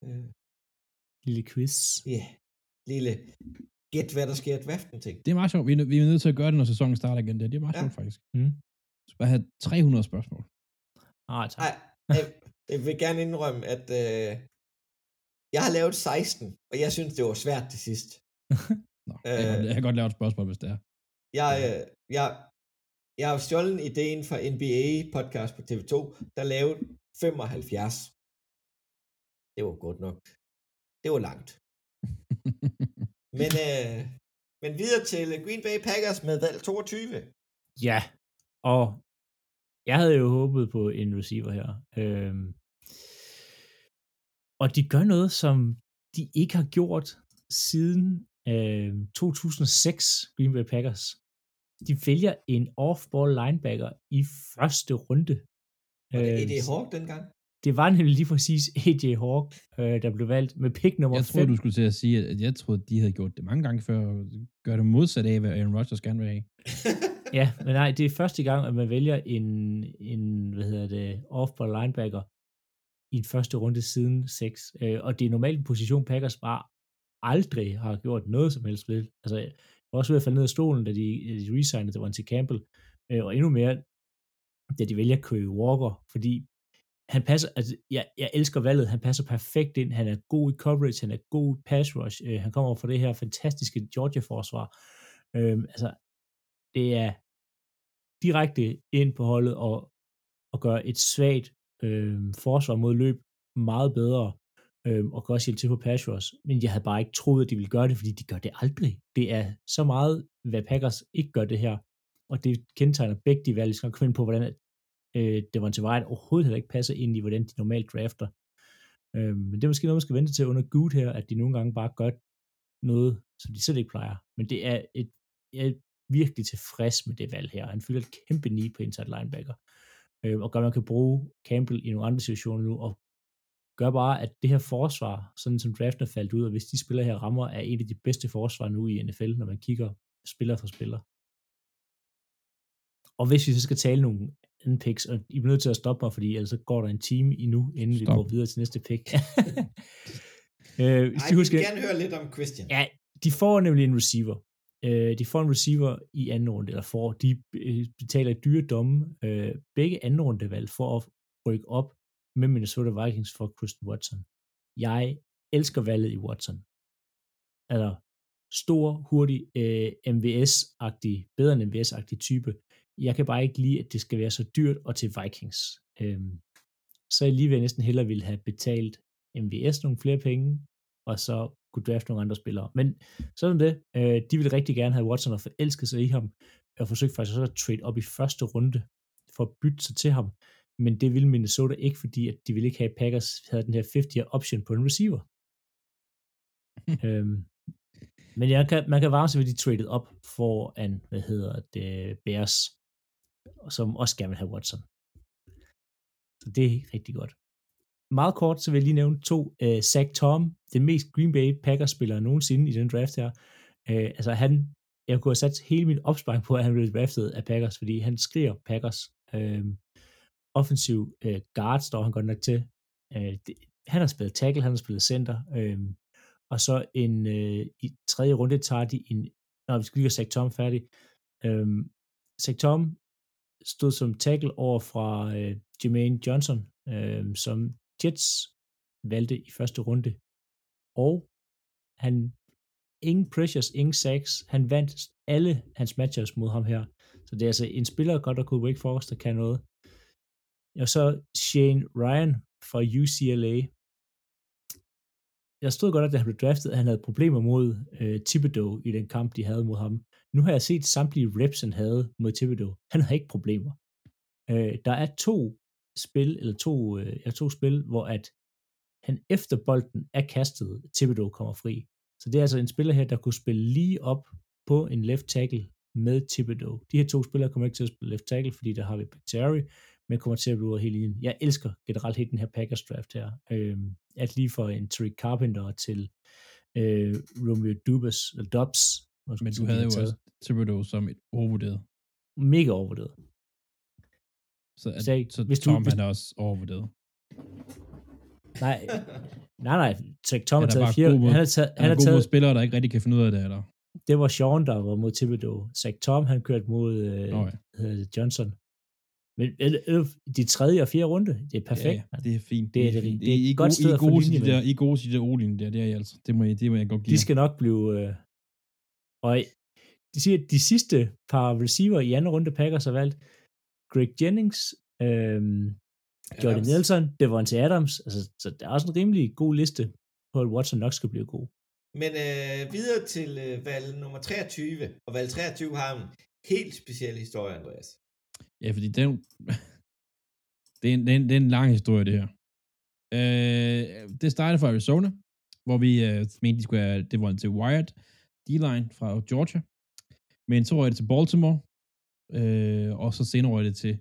øh, Lille quiz. ja, lille gæt, hvad der sker i draften ting. Det er meget sjovt. Vi er, vi er nødt til at gøre det, når sæsonen starter igen. Det, det er meget Ja. sjovt, faktisk. Mm. Bare have 300 spørgsmål. Ah, tak. Nej, jeg, jeg vil gerne indrømme, at øh, jeg har lavet 16, og jeg synes, det var svært til sidst. [laughs] Nå, jeg, kan, Øh. godt- jeg kan godt lave et spørgsmål, hvis det er. Jeg, øh, jeg, jeg har stjålet ideen fra NBA podcast på TV2, der lavede 75. Det var godt nok. Det var langt. [laughs] Men, øh, men videre til Green Bay Packers med valg 22. Ja, og jeg havde jo håbet på en receiver her. Øhm, og de gør noget, som de ikke har gjort siden øh, 2006, Green Bay Packers. De vælger en off-ball linebacker i første runde. Var det Øh, E.D. Hawk dengang? Det var nemlig lige præcis AJ Hawk, øh, der blev valgt med pick nummer Jeg 5. troede, du skulle til at sige, at jeg troede, de havde gjort det mange gange før. og Gør det modsat af, hvad Aaron Rodgers gerne vil have. [laughs] [laughs] Ja, men nej, det er første gang, at man vælger en, en hvad hedder det, off-ball linebacker i en første runde siden 6. Øh, og det er normalt en position, Packers bare aldrig har gjort noget som helst ved. Altså, jeg var også ved at falde ned af stolen, da de, de resignede til Campbell, øh, og endnu mere, da de vælger Curry Walker, fordi han passer, altså, jeg, jeg elsker valget, han passer perfekt ind, han er god i coverage, han er god i pass rush, øh, han kommer fra det her fantastiske Georgia-forsvar. Øh, altså, det er direkte ind på holdet og, og gøre et svagt øh, forsvar mod løb meget bedre, øh, og kan også hjælpe til på pass rush. Men jeg havde bare ikke troet, at de ville gøre det, fordi de gør det aldrig. Det er så meget, hvad Packers ikke gør det her, og det kendetegner begge de valg. Skal komme ind på, hvordan øh, det var til vejen overhovedet heller ikke passer ind i, hvordan de normalt drafter. Øh, men det er måske noget, man skal vente til under Good her, at de nogle gange bare gør noget, som de selv ikke plejer. Men det er et, et virkelig tilfreds med det valg her. Han fylder et kæmpe need på inside linebacker, øh, og gør, at man kan bruge Campbell i nogle andre situationer nu, og gør bare, at det her forsvar, sådan som draften er faldt ud, og hvis de spiller her rammer, er en af de bedste forsvar nu i NFL, når man kigger spiller for spiller. Og hvis vi så skal tale nogle anden picks, og I bliver nødt til at stoppe mig, fordi ellers så går der en time endnu, inden Stop. vi går videre til næste pick. [laughs] øh, hvis Ej, de vi husker, vil gerne høre lidt om Christian. Ja, de får nemlig en receiver. Øh, de får en receiver i anden runde, eller får, de øh, betaler dyre domme, øh, begge anden rundevalg for at rykke op med Minnesota Vikings for Christian Watson. Jeg elsker valget i Watson. Altså, stor, hurtig, øh, MVS-agtig, bedre end MVS-agtig type. Jeg kan bare ikke lide, at det skal være så dyrt og til Vikings. Øh, så jeg lige ved næsten hellere ville have betalt MVS nogle flere penge, og så kunne drafte nogle andre spillere. Men sådan det. Øh, de ville rigtig gerne have Watson og forelsket sig i ham, og forsøgte faktisk også at trade op i første runde for at bytte sig til ham. Men det ville Minnesota ikke, fordi at de ville ikke have, at Packers havde den her 50-year option på en receiver. [laughs] øhm, men jeg kan, man kan varme sig ved, at de traded op for en, hvad hedder det, Bears, som også gerne vil have Watson. Så det er rigtig godt. Meget kort, så vil jeg lige nævne to. Uh, Zach Tom, den mest Green Bay Packers-spiller nogensinde i den draft her. Uh, altså han, jeg kunne have sat hele min opsparing på, at han blev draftet af Packers, fordi han skriger Packers. Uh, offensiv uh, guard står han godt nok til. Uh, det, han har spillet tackle, han har spillet center. Uh, og så en, uh, i tredje runde tager de en, når vi skal lige have Zach Tom færdig. Uh, Zach Tom stod som tackle over fra uh, Jermaine Johnson, uh, som Jets valgte i første runde. Og han, ingen pressures, ingen sacks, han vandt alle hans matches mod ham her. Så det er altså en spiller godt, at kunne Wake Forest, der kan noget. Og så Shane Ryan fra UCLA. Jeg stod godt, at da han blev draftet, at han havde problemer mod øh, Thibodeau i den kamp, de havde mod ham. Nu har jeg set samtlige reps, han havde mod Thibodeau. Han har ikke problemer. Øh, der er to spil, eller to, øh, ja, to spil, hvor at han efter bolden er kastet, Thibodeau kommer fri. Så det er altså en spiller her, der kunne spille lige op på en left tackle med Thibodeau. De her to spillere kommer ikke til at spille left tackle, fordi der har vi Terry, men kommer til at blive over hele linjen. Jeg elsker generelt helt den her Packers draft her. Øh, at lige for en Tariq Carpenter til øh, Romeo Dubas, eller Dobbs. Men du havde jo også Thibodeau som et overvurderet. Mega overvurderet. Så, at, så, så hvis Tom du, han er også overvurderet. Nej, [laughs] nej, nej. Tom har taget fire. Han har taget, han har taget spillere, der ikke rigtig kan finde ud af det, eller? Det var Sean, der var mod Thibodeau. Zach Tom, han kørte mod øh, oh, ja. Johnson. Men øh, de tredje og fjerde runde, det er perfekt. Ja, det er fint. Det er, det, det, det er et godt sted I, få linje der, I gode til det Olin der, det er I altså. Det må, jeg, det må jeg godt give. De skal nok blive... Øh, og de siger, at de sidste par receiver i anden runde Packers har valgt Greg Jennings, øh, Jordan Nelson, Devontae Adams. Altså, så der er også en rimelig god liste på, at Watson nok skal blive god. Men øh, videre til øh, valg nummer 23, og valg 23 har en helt speciel historie, Andreas. Ja, fordi den, [laughs] det, er en, det, er en, det er en lang historie, det her. Øh, det startede fra Arizona, hvor vi øh, mente, de skulle have, det var til Wired, D-line fra Georgia. Men så røg det til Baltimore, øh, og så senere røg det til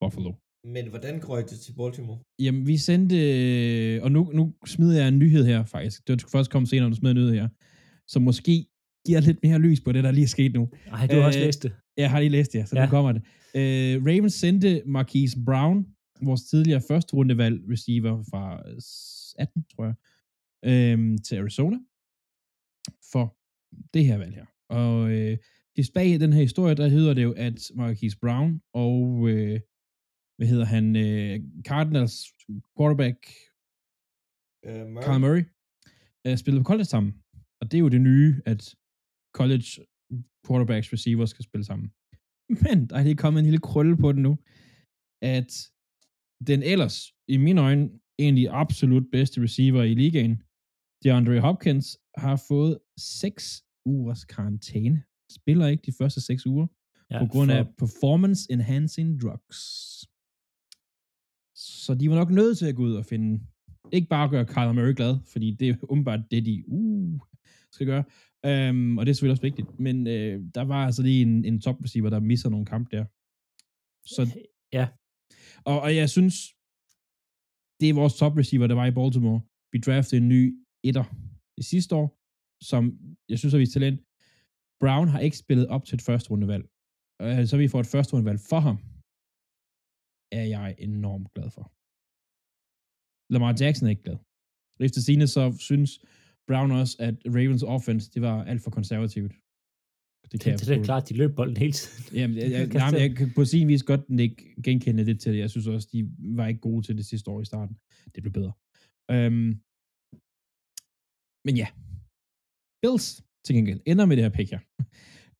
Buffalo. Men hvordan røg det til Baltimore? Jamen, vi sendte, øh, og nu, nu smider jeg en nyhed her, faktisk. Det skulle først komme senere, når du smider en nyhed her, som måske giver lidt mere lys på det, der lige er sket nu. Nej, du har øh, også læst det. Jeg har lige læst det, ja, så ja. nu kommer det. Øh, Ravens sendte Marquise Brown, vores tidligere første rundevalg receiver fra 18, tror jeg, øh, til Arizona, for det her valg her. Og øh, det bag den her historie, der hedder det jo, at Marquise Brown og øh, hvad hedder han, øh, Cardinals quarterback, uh, Murray. Carl Murray, øh, spillede på college sammen. Og det er jo det nye, at college quarterbacks receivers skal spille sammen. [laughs] Men der er lige kommet en lille krølle på den nu, at den ellers, i mine øjne, de absolut bedste receiver i ligaen, DeAndre Hopkins, har fået 6 ugers karantæne. Spiller ikke de første 6 uger, ja, på grund for... af performance enhancing drugs. Så de var nok nødt til at gå ud og finde, ikke bare gøre Kyler Murray glad, fordi det er umiddelbart det, de uh, skal gøre. Um, og det er selvfølgelig også vigtigt. Men uh, der var altså lige en, en top receiver, der misser nogle kampe der. Så, ja. Og, og jeg synes, det er vores top receiver, der var i Baltimore. Vi draftede en ny etter i sidste år, som jeg synes har vist talent. Brown har ikke spillet op til et første rundevalg. Uh, så vi får et første rundevalg for ham er jeg enormt glad for. Lamar Jackson er ikke glad. Efter sine så synes Brown også, at Ravens offense, det var alt for konservativt. Det, kan det, det, er klart, de løb bolden hele tiden. Jamen, jeg, jeg, [laughs] jeg, jeg kan på sin vis godt ikke genkende det til det. Jeg synes også, de var ikke gode til det sidste år i starten. Det blev bedre. Um, men ja. Bills til gengæld ender med det her pick her.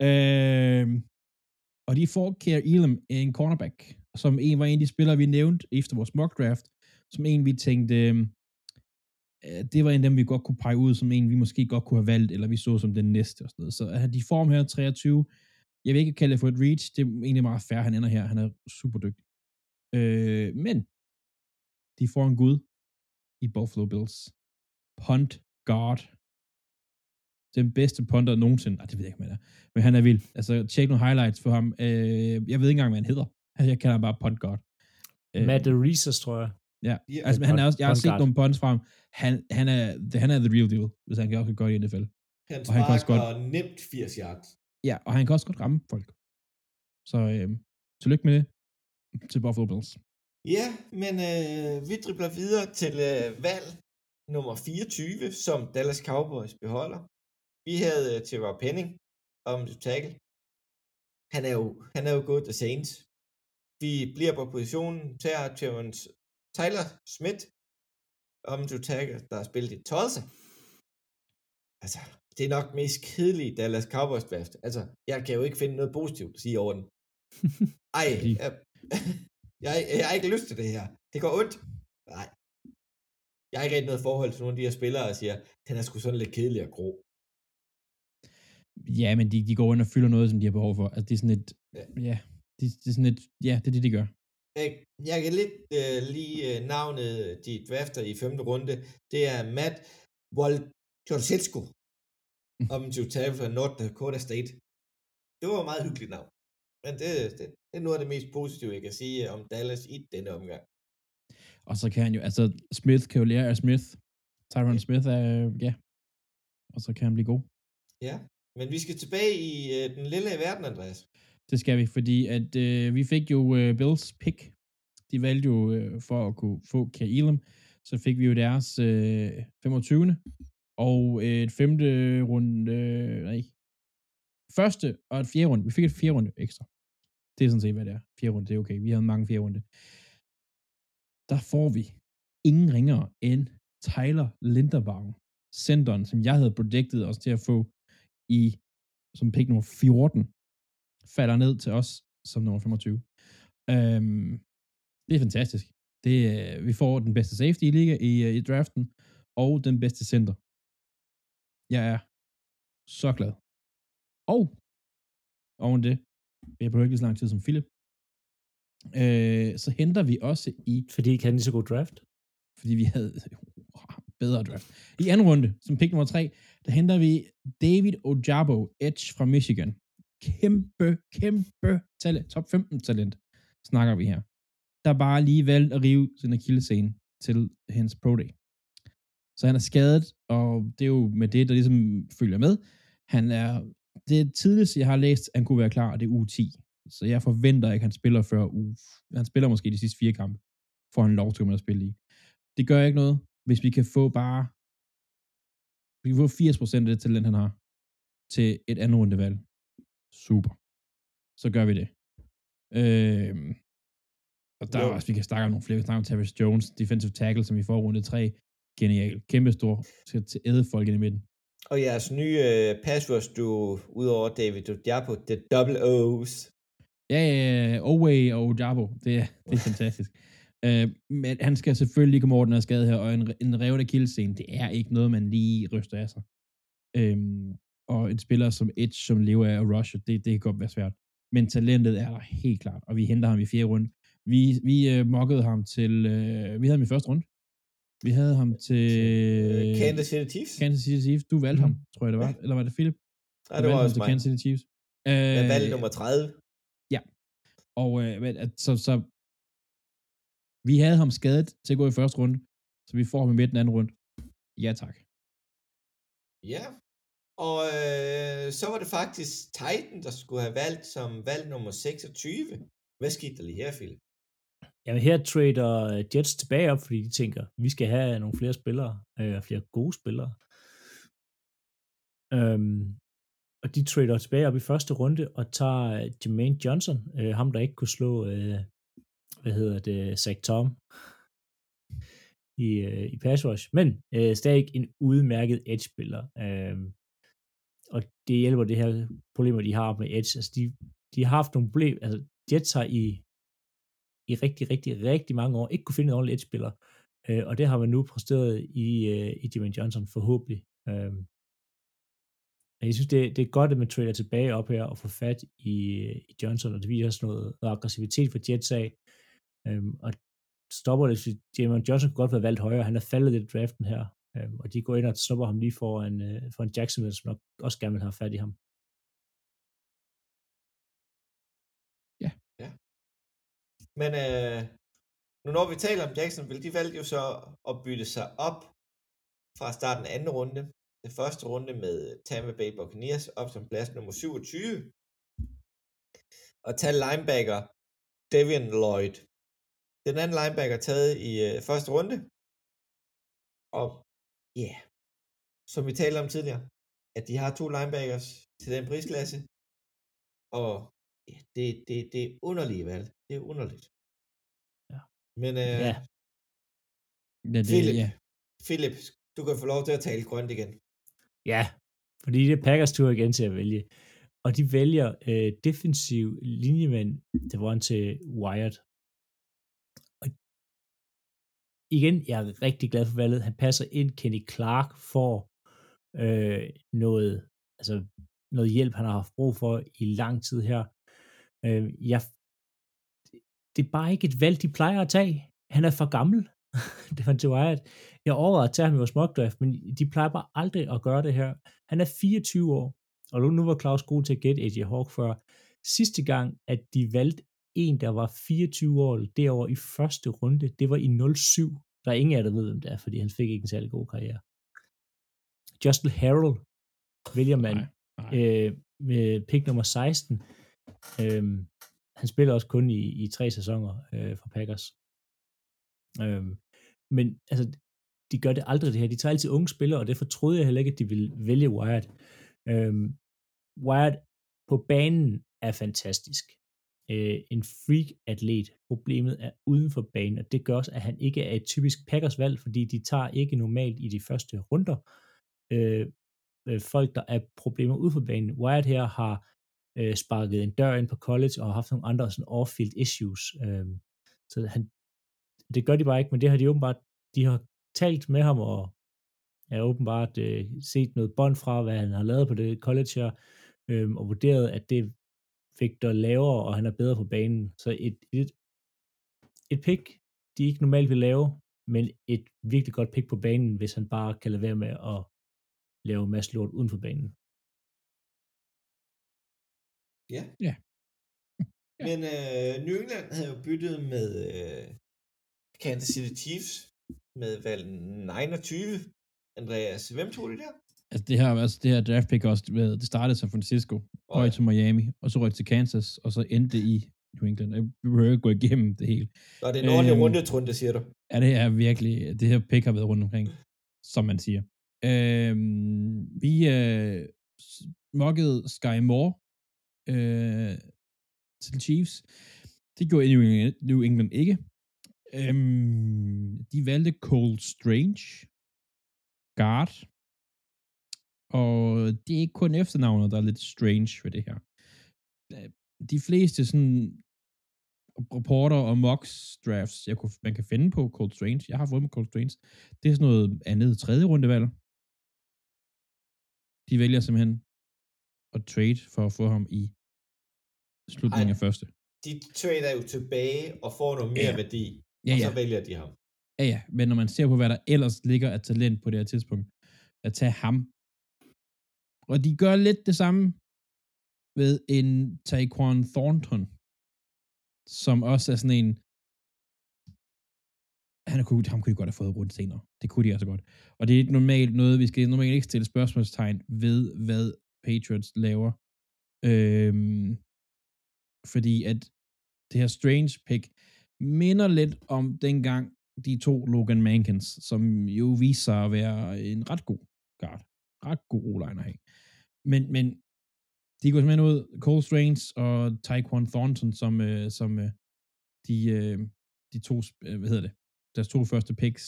[laughs] øh, og de får Care Elam, en cornerback, som en var en af de spillere, vi nævnte efter vores mock draft, som en, vi tænkte, øhm, øh, det var en af dem, vi godt kunne pege ud, som en, vi måske godt kunne have valgt, eller vi så som den næste og sådan noget. Så at de form her 23, jeg vil ikke kalde det for et reach, det er egentlig meget fair, han ender her, han er super dygtig. Øh, men, de får en gud i Buffalo Bills. Punt guard. Den bedste punter nogensinde. Ah, det ved jeg ikke, hvad det er. Men han er vild. Altså, tjek nogle highlights for ham. Øh, jeg ved ikke engang, hvad han hedder. [laughs] Jeg kalder ham bare punt god. Øh, Matt Reeses, tror jeg. Ja, yeah, altså, han er også, jeg har set nogle punts fra ham. Han, han, er, han er the real deal, hvis han kan også godt i NFL. Han og han kan også godt, nemt 80 yards. Ja, og han kan også godt ramme folk. Så øh, tillykke med det til Buffalo Bills. Ja, men øh, vi dribler videre til øh, valg nummer 24, som Dallas Cowboys beholder. Vi havde øh, Terrell Penning om du tackle. Han er jo, han er jo gået til Saints. Vi bliver på positionen, tager Terrence Tyler Smith, om du tager, der har spillet i Tulsa. Altså, det er nok mest kedelige Dallas Cowboys draft. Altså, jeg kan jo ikke finde noget positivt at sige over den. [laughs] Ej, jeg, [laughs] jeg, jeg har ikke lyst til det her. Det går ondt. Nej. Jeg har ikke rigtig noget forhold til nogle af de her spillere, og siger, den er sgu sådan lidt kedelig og grå. Ja, men de, de går ind og fylder noget, som de har behov for. Altså, det er sådan et... Ja. det, det er sådan et... Ja, det er det, de gør. Jeg kan lidt uh, lige uh, navnet, de drafter i femte runde. Det er Matt Wolczorsetsko, mm. om tager fra North Dakota State. Det var et meget hyggeligt navn. Men det, det, Det er noget af det mest positive, jeg kan sige om Dallas i denne omgang. Og så kan han jo, altså Smith kan jo lære af Smith. Tyron Smith er, ja. Og så kan han blive god. Ja, men vi skal tilbage i øh, den lille verden, Andreas. Det skal vi, fordi at øh, vi fik jo øh, Bills pick. De valgte jo øh, for at kunne få Kaelum, så fik vi jo deres øh, 25. Og øh, et femte runde, øh, nej, første og et fjerde runde. Vi fik et fjerde runde ekstra. Det er sådan set, hvad det er. Fjerde runde, det er okay. Vi havde mange fjerde runde. Der får vi ingen ringere end Tyler Linderbaum, centeren, som jeg havde predicted os til at få i som pick nummer 14, falder ned til os som nummer 25. Øhm, det er fantastisk. Det, vi får den bedste safety i liga i, i draften, og den bedste center. Jeg er så glad. Og oven det, jeg behøver ikke lige så lang tid som Philip, øh, så henter vi også i... Fordi I kan lige så god draft? Fordi vi havde bedre draft. I anden runde, som pick nummer 3, der henter vi David Ojabo, Edge fra Michigan. Kæmpe, kæmpe talent. Top 15 talent snakker vi her. Der bare lige valgte at rive sin akillescene til hans pro day. Så han er skadet, og det er jo med det, der ligesom følger med. Han er det tidligste, jeg har læst, han kunne være klar, og det er u 10. Så jeg forventer ikke, at han spiller før uge... Han spiller måske de sidste fire kampe, får han lov til at spille i. Det gør ikke noget, hvis vi kan få bare... Vi kan få 80% af det talent, han har, til et andet rundevalg. Super. Så gør vi det. Øh, og der er også, vi kan snakke om nogle flere. Vi kan snakke om Travis Jones, defensive tackle, som i får runde 3. Genial. Kæmpe stor. Skal til æde folk i midten. Og jeres nye uh, passwords, du udover David Ojabo, det double O's. Ja, ja, ja. Oway og Ojabo. Det, er, det er fantastisk. Uh, men han skal selvfølgelig komme over den her skade her, og en, en revet af kildescene, det er ikke noget, man lige ryster af sig. Um, og en spiller som Edge, som lever af rush, det, det kan godt være svært. Men talentet er der helt klart, og vi henter ham i fjerde runde. Vi, vi uh, mokkede ham til, uh, vi havde ham i første runde. Vi havde ham til... Uh, Kansas City Chiefs. Kansas City Chiefs. Du valgte mm. ham, tror jeg det var. Eller var det Philip? Nej, det var også mig. Kansas City Chiefs. Uh, jeg valgte nummer 30. Ja. Og uh, så, så vi havde ham skadet til at gå i første runde, så vi får ham i midten anden runde. Ja, tak. Ja, og øh, så var det faktisk Titan, der skulle have valgt som valg nummer 26. Hvad skete der lige her, Philip? Jamen her trader Jets tilbage op, fordi de tænker, vi skal have nogle flere spillere, øh, flere gode spillere. Øhm, og de trader tilbage op i første runde og tager Jermaine Johnson, øh, ham der ikke kunne slå, øh, hvad hedder det, Zach Tom i, øh, i pass rush, men øh, stadig en udmærket edge-spiller. Øh, og det hjælper det her problemer, de har med edge. Altså de, de har haft nogle problemer, altså Jets har i i rigtig, rigtig, rigtig mange år ikke kunne finde en ordentlig edge-spiller. Øh, og det har man nu præsteret i, øh, i Jimmy Johnson forhåbentlig. Øh, jeg synes, det, det er godt, at man trader tilbage op her og får fat i, øh, i Johnson, og det viser også noget, noget aggressivitet for Jets af. Øh, og stopper det, Jimmy Johnson kunne godt være valgt højere, han er faldet lidt i draften her, øh, og de går ind og stopper ham lige for en, øh, for en Jacksonville, som nok også gerne vil have fat i ham. Men øh, nu når vi taler om Jacksonville, de valgte jo så at bytte sig op fra starten af anden runde. Den første runde med Tampa Bay Buccaneers op som plads nummer 27. Og tage linebacker Devian Lloyd. Den anden linebacker taget i øh, første runde. Og ja, yeah, som vi talte om tidligere, at de har to linebackers til den prisklasse. Og ja, det, det, det er underlige valg. Det er underligt. Ja. Men øh, Ja. Ja, det, Philip, ja. Philip, du kan få lov til at tale grønt igen. Ja, fordi det er Packers tur igen til at vælge. Og de vælger øh, defensiv linjemand, det var til Wyatt igen, jeg er rigtig glad for valget. Han passer ind. Kenny Clark får øh, noget, altså noget hjælp, han har haft brug for i lang tid her. Øh, jeg, det er bare ikke et valg, de plejer at tage. Han er for gammel. [laughs] det var til Wyatt. Jeg overvejede at tage ham i vores mockdraft, men de plejer bare aldrig at gøre det her. Han er 24 år, og nu var Claus god til at gætte AJ Hawk før. Sidste gang, at de valgte en, der var 24 år derovre i første runde. Det var i 07. Der er ingen af jer, der ved, hvem det er, fordi han fik ikke en særlig god karriere. Justin Harrell vælger man Nej, nej. øh, med pick nummer 16. Øhm, han spiller også kun i, i tre sæsoner øh, for Packers. Øhm, men altså, de gør det aldrig det her. De tager altid unge spillere, og derfor troede jeg heller ikke, at de ville vælge Wyatt. Øhm, Wyatt på banen er fantastisk. Øh, en freak-atlet. Problemet er uden for banen, og det gør også, at han ikke er et typisk Packers valg, fordi de tager ikke normalt i de første runder øh, øh, folk, der er problemer ude for banen. Wyatt her har øh, sparket en dør ind på college og har haft nogle andre sådan off-field issues. Øh, så han, det gør de bare ikke, men det har de åbenbart, de har talt med ham og er åbenbart øh, set noget bånd fra, hvad han har lavet på det college her, øh, og vurderet, at det fik der lavere, og han er bedre på banen. Så et, et, et pick, de ikke normalt vil lave, men et virkelig godt pick på banen, hvis han bare kan lade være med at lave en masse lort uden for banen. Ja. Ja. Ja. [laughs] Men øh, New England havde jo byttet med øh, Kansas City Chiefs med valg 29. Andreas, hvem tog det der? Altså det her, altså det her draft pick også, det startede San Francisco, røg ja. til Miami, og så røg til Kansas, og så endte i New England. Jeg behøver ikke gå igennem det hele. Og det er en ordentlig Øhm, rundetrunde, siger du. Ja, det er virkelig, det her pick har været rundt omkring, som man siger. Øhm, vi øh, mokkede Sky Moore øh, til Chiefs. Det gjorde New England, New England ikke. Øhm, de valgte Cole Strange, guard, og det er ikke kun efternavnet, der er lidt strange ved det her. Øh, De fleste sådan reporter og mocks drafts, jeg kunne, man kan finde på Cold Strange. Jeg har fået med Cold Strange. Det er sådan noget andet tredje rundevalg. De vælger simpelthen at trade for at få ham i slutningen Ej. af første. De trader jo tilbage og får noget mere Ja. værdi, Ja, og ja. så vælger de ham. Ja, ja. Men når man ser på, hvad der ellers ligger af talent på det her tidspunkt, at tage ham. Og de gør lidt det samme ved en Taekwon Thornton, som også er sådan en, han kunne, ham kunne de godt have fået rundt senere. Det kunne de altså godt. Og det er ikke normalt noget, vi skal normalt ikke stille spørgsmålstegn ved, hvad Patriots laver. Øhm, fordi at det her Strange pick minder lidt om dengang de to Logan Mankins, som jo viser sig at være en ret god guard. Ret god o-line at have. Men, men de går simpelthen ud, Cole Strange og Taekwon Thornton, som, øh, som øh, de, øh, de to, øh, hvad hedder det, deres to første picks,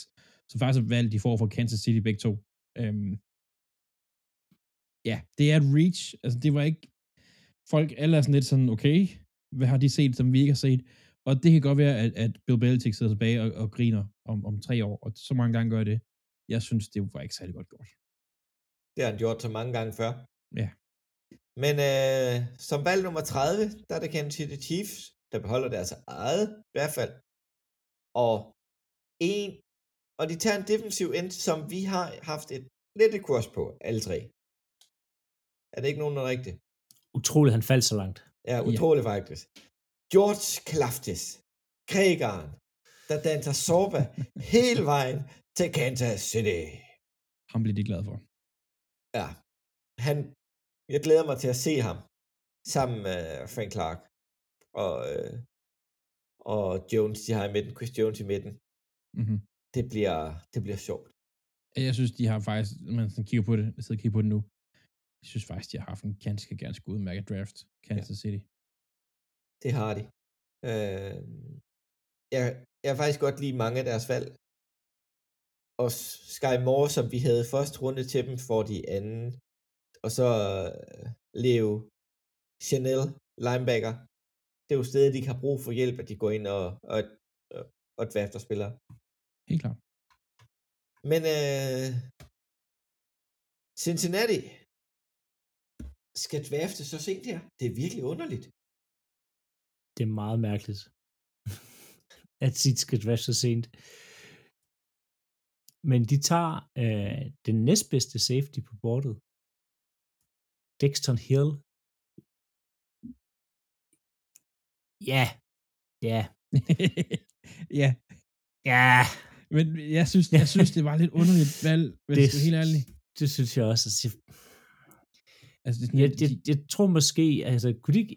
så faktisk er valgt, de får fra Kansas City begge to. Øhm, ja, det er et reach. Altså, det var ikke, folk alle er sådan lidt sådan, okay, hvad har de set, som vi ikke har set? Og det kan godt være, at, at Bill Belichick sidder tilbage og, og griner om, om tre år, og så mange gange gør jeg det. Jeg synes, det var ikke særlig godt gjort. Det har han gjort så mange gange før. Ja. Men øh, som valg nummer 30, der er det Kansas City Chiefs, der beholder deres eget i hvert fald. Og en, og de tager en defensiv end, som vi har haft et lidt et kurs på, alle tre. Er det ikke nogen der rigtigt? Utroligt, han faldt så langt. Ja, utroligt ja. faktisk. George Klaftis, Kregaren, der danser sorba [laughs] hele vejen til Kansas City. Ham bliver de glade for. Ja, han, jeg glæder mig til at se ham sammen med Frank Clark og, øh, og Jones, de har i midten, Chris Jones i midten. Mm-hmm. Det bliver, det bliver sjovt. Jeg synes, de har faktisk, når man sådan kigger på det, jeg sidder og kigger på det nu, jeg synes faktisk, de har haft en ganske, ganske udmærket draft, Kansas ja. City. Det har de. Øh, jeg, jeg har faktisk godt lide mange af deres valg. Og Sky Moore, som vi havde første runde til dem, får de anden. Og så øh, Leo Chanel, linebacker. Det er jo stedet, de kan bruge for hjælp, at de går ind og, og, og, og spillere. Helt klart. Men øh, Cincinnati skal drafte så sent her. Det er virkelig underligt. Det er meget mærkeligt, [laughs] at sit skal draft så sent. Men de tager øh, den næstbedste safety på bordet. Dexton Hill. Ja, Ja, [laughs] ja, ja, men jeg synes, jeg synes, det var lidt underligt valg, hvis Det- det er helt ærligt. det synes jeg også. Altså, Altså, det er sådan jeg, jeg, jeg tror måske, altså, kunne de ikke,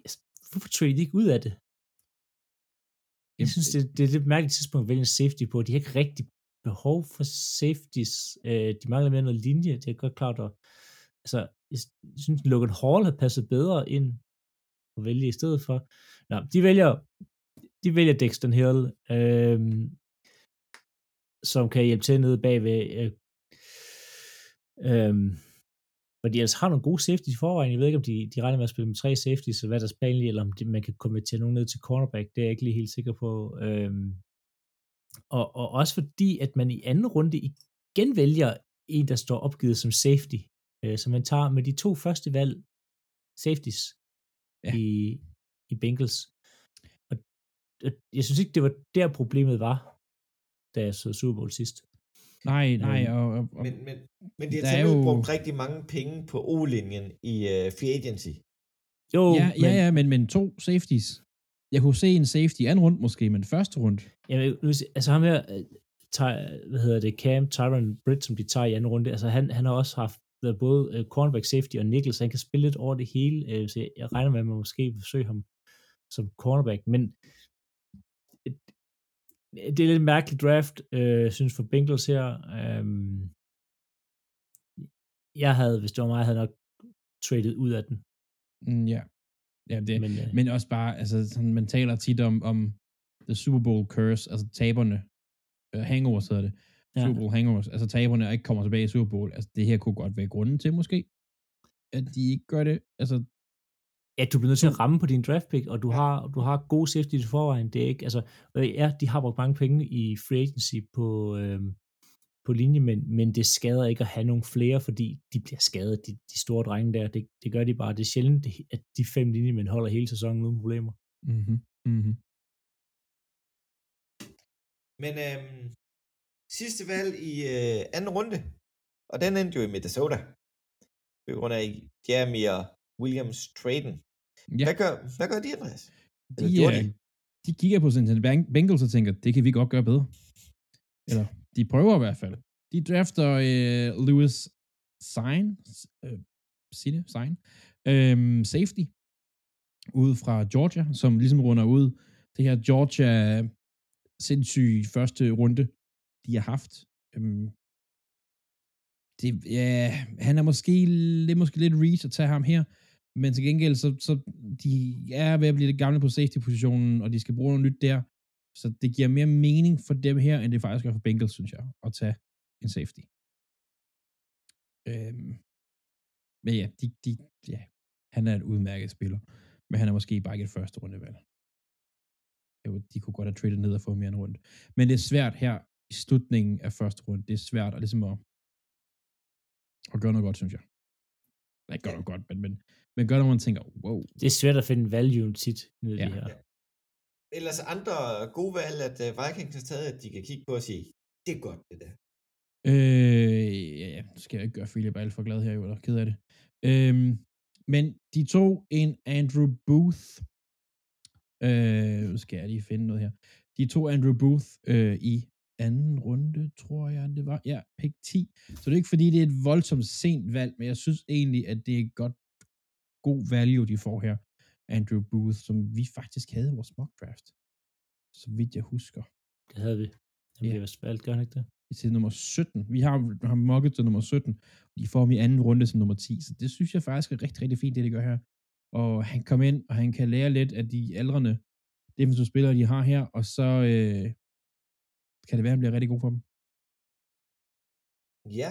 hvorfor trade de ikke ud af det? Jeg synes, det, det er et lidt mærkeligt tidspunkt at vælge en safety på. De har ikke rigtig behov for safeties. Øh, de mangler mere noget linje. Det er godt klart. Og, altså, jeg synes, Logan Hall har passet bedre ind at vælge i stedet for. Nå, de vælger, de vælger Dexter Hill, øh, som kan hjælpe til nede bagved. Øh, øh, hvor de altså har nogle gode safeties i forvejen. Jeg ved ikke, om de, de regner med at spille med tre safeties, så hvad er deres plan lige, eller om de, man kan konvertere nogen ned til cornerback. Det er jeg ikke lige helt sikker på. Øhm, og, og også fordi, at man i anden runde igen vælger en, der står opgivet som safety. Øh, så man tager med de to første valg safeties Ja. i, i Bengals. Og, og jeg synes ikke, det var der problemet var, da jeg så Super Bowl sidst. Nej, nej, Øhm, og, og, og Men, men, men de har er jo- brugt rigtig mange penge på O-linjen i uh, free agency. Jo, ja, men, ja, ja, men, men to safeties. Jeg kunne se en safety i anden runde måske, men første runde. Jamen, nu altså ham her, øh, Ty, hvad hedder det, Cam, Tyron Britt, som de tager i anden runde, altså han, han har også haft været både uh, cornerback safety og nickel, så han kan spille lidt over det hele, uh, så jeg, jeg regner med, at man måske vil forsøge ham som cornerback, men øh, det er lidt mærkelig draft, øh, synes for Bengals her. Um, jeg havde, hvis det var mig, havde nok traded ud af den. Mm, ja. Ja, det, Men, øh, Men også bare, altså sådan, man taler tit om, om the Super Bowl curse, altså taberne, uh, hangovers hedder det, Ja. Super Bowl hangovers, altså taberne ikke kommer tilbage i Super Bowl, altså det her kunne godt være grunden til måske, at de ikke gør det, altså Ja, du bliver nødt til at ramme på din draft pick, og du har, du har gode safety i forvejen. Det er ikke, altså, øh, ja, de har brugt mange penge i free agency på, øhm, på linje, men, men det skader ikke at have nogle flere, fordi de bliver skadet, de, de store drenge der. Det, det gør de bare. Det er sjældent, at de fem linjemænd holder hele sæsonen uden problemer. mm-hmm, mm-hmm. Men øhm, sidste valg i øh, anden runde, og den endte jo i Minnesota, på grund af Jeremiah Williams traden. Ja, Hvad, gør, hvad gør de, Andreas? de, Eller øh, de kigger på Cincinnati Beng- Bengals og tænker, det kan vi godt gøre bedre. Eller, de prøver i hvert fald. De drafter øh, Lewis Sign, øh, Sine, Sign, øh, safety, ude fra Georgia, som ligesom runder ud det her Georgia sindssyge første runde, de har haft. Øhm, det, ja, han er måske, det er måske lidt reach at tage ham her, men til gengæld, så, så de er ved at blive lidt gamle på safety-positionen, og de skal bruge noget nyt der, så det giver mere mening for dem her, end det faktisk gør for Bengals, synes jeg, at tage en safety. Øhm, men ja, de, de, ja, han er en udmærket spiller, men han er måske bare ikke et første rundevalg. Jo, de kunne godt have traded ned og fået mere en runde. Men det er svært her i slutningen af første runde. Det er svært at ligesom at, at gøre noget godt, synes jeg. Eller ikke gøre noget godt, men, men, men gør noget, man tænker, wow. Det er svært at finde value tit i Ja. det her. Ellers andre gode valg, at uh, Vikings har taget, at de kan kigge på og sige, det er godt, det der. Øh, ja, ja, nu skal jeg ikke gøre Philip alt for glad her, jo, eller ked af det. Øhm, men de tog en Andrew Booth. Øh, nu skal jeg lige finde noget her. De tog Andrew Booth øh, i anden runde, tror jeg, det var. Ja, pick 10. Så det er ikke fordi, det er et voldsomt sent valg, men jeg synes egentlig, at det er godt god value, de får her. Andrew Booth, som vi faktisk havde i vores mock draft. Så vidt jeg husker. Det havde vi. Han Ja. bliver vist valgt, gør han ikke det? til nummer 17. Vi har ham mocket til nummer 17, og de får ham i anden runde som nummer 10, så det synes jeg faktisk er rigtig, rigtig fint, det de gør her. Og han kommer ind, og han kan lære lidt af de aldrende defensive spillere, de har her, og så øh, kan det være, at han bliver rigtig god for dem. Ja,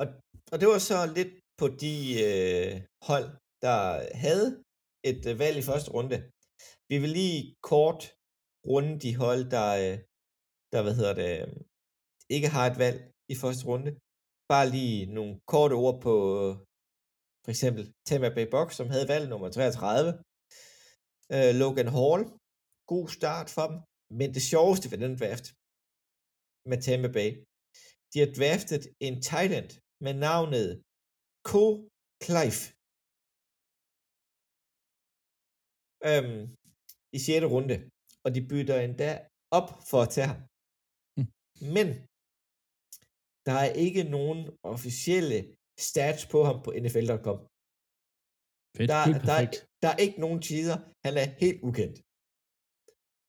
og, og det var så lidt på de øh, hold, der havde et øh, valg i første runde. Vi vil lige kort runde de hold, der, øh, der hvad hedder det, øh, ikke har et valg i første runde. Bare lige nogle korte ord på øh, for eksempel Tampa Bay Bucks, som havde valg nummer 33. Øh, Logan Hall, god start for dem. Men det sjoveste ved den draft med Tampa Bay, de har draftet en Thailand med navnet Ko Clive. Øhm, I 6. runde. og de bytter endda op for at tage ham. Mm. Men der er ikke nogen officielle stats på ham på NFL.com. Fedt. Der, Helt der, er, perfekt. der er ikke nogen tider. Han er helt ukendt.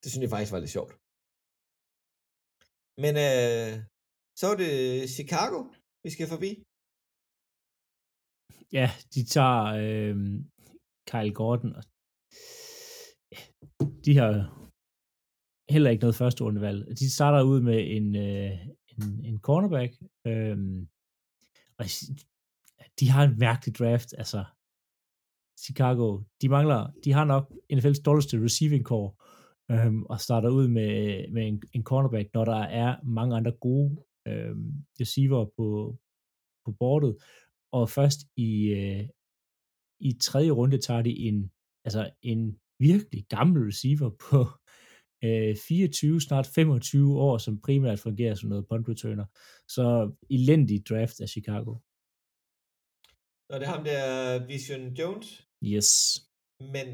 Det synes jeg faktisk var lidt sjovt. Men øh, så er det Chicago, vi skal forbi. Ja, de tager øh, Kyle Gordon. Og, de har heller ikke noget første rundevalg. De starter ud med en, øh, en, en cornerback. Øh, og de har en mærkelig draft. Altså, Chicago, de mangler, de har nok NFL's dårligste receiving core, øhm, og starter ud med, med en, en cornerback, når der er mange andre gode øhm, receiver på, på bordet, og først i, øh, i tredje runde tager de en, altså en virkelig gammel receiver på [laughs] øh, 24, snart 25 år, som primært fungerer som noget punt returner. Så elendig draft af Chicago. Og det er ham der Vision Jones. Yes. Men,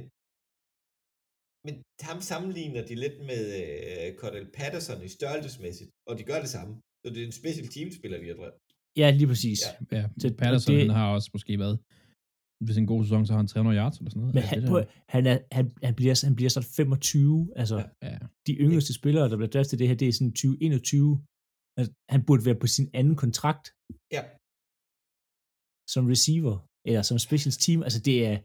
men ham sammenligner de lidt med øh, Cordell Patterson i størrelsesmæssigt, og de gør det samme. Så det er en special teamspiller, de har drevet. Ja, lige præcis. Ja. Ja. Patterson, det- han har også måske været, hvis en god sæson, så har han 300 yards eller sådan noget. Men Ja, han, det på, han, er, han, han, bliver, han bliver sådan 25. Altså, Ja. ja. ja. de yngste spillere, der bliver draftet det her, det er sådan 2021. Altså, han burde være på sin anden kontrakt Ja, som receiver, eller som specials team. Altså, det er...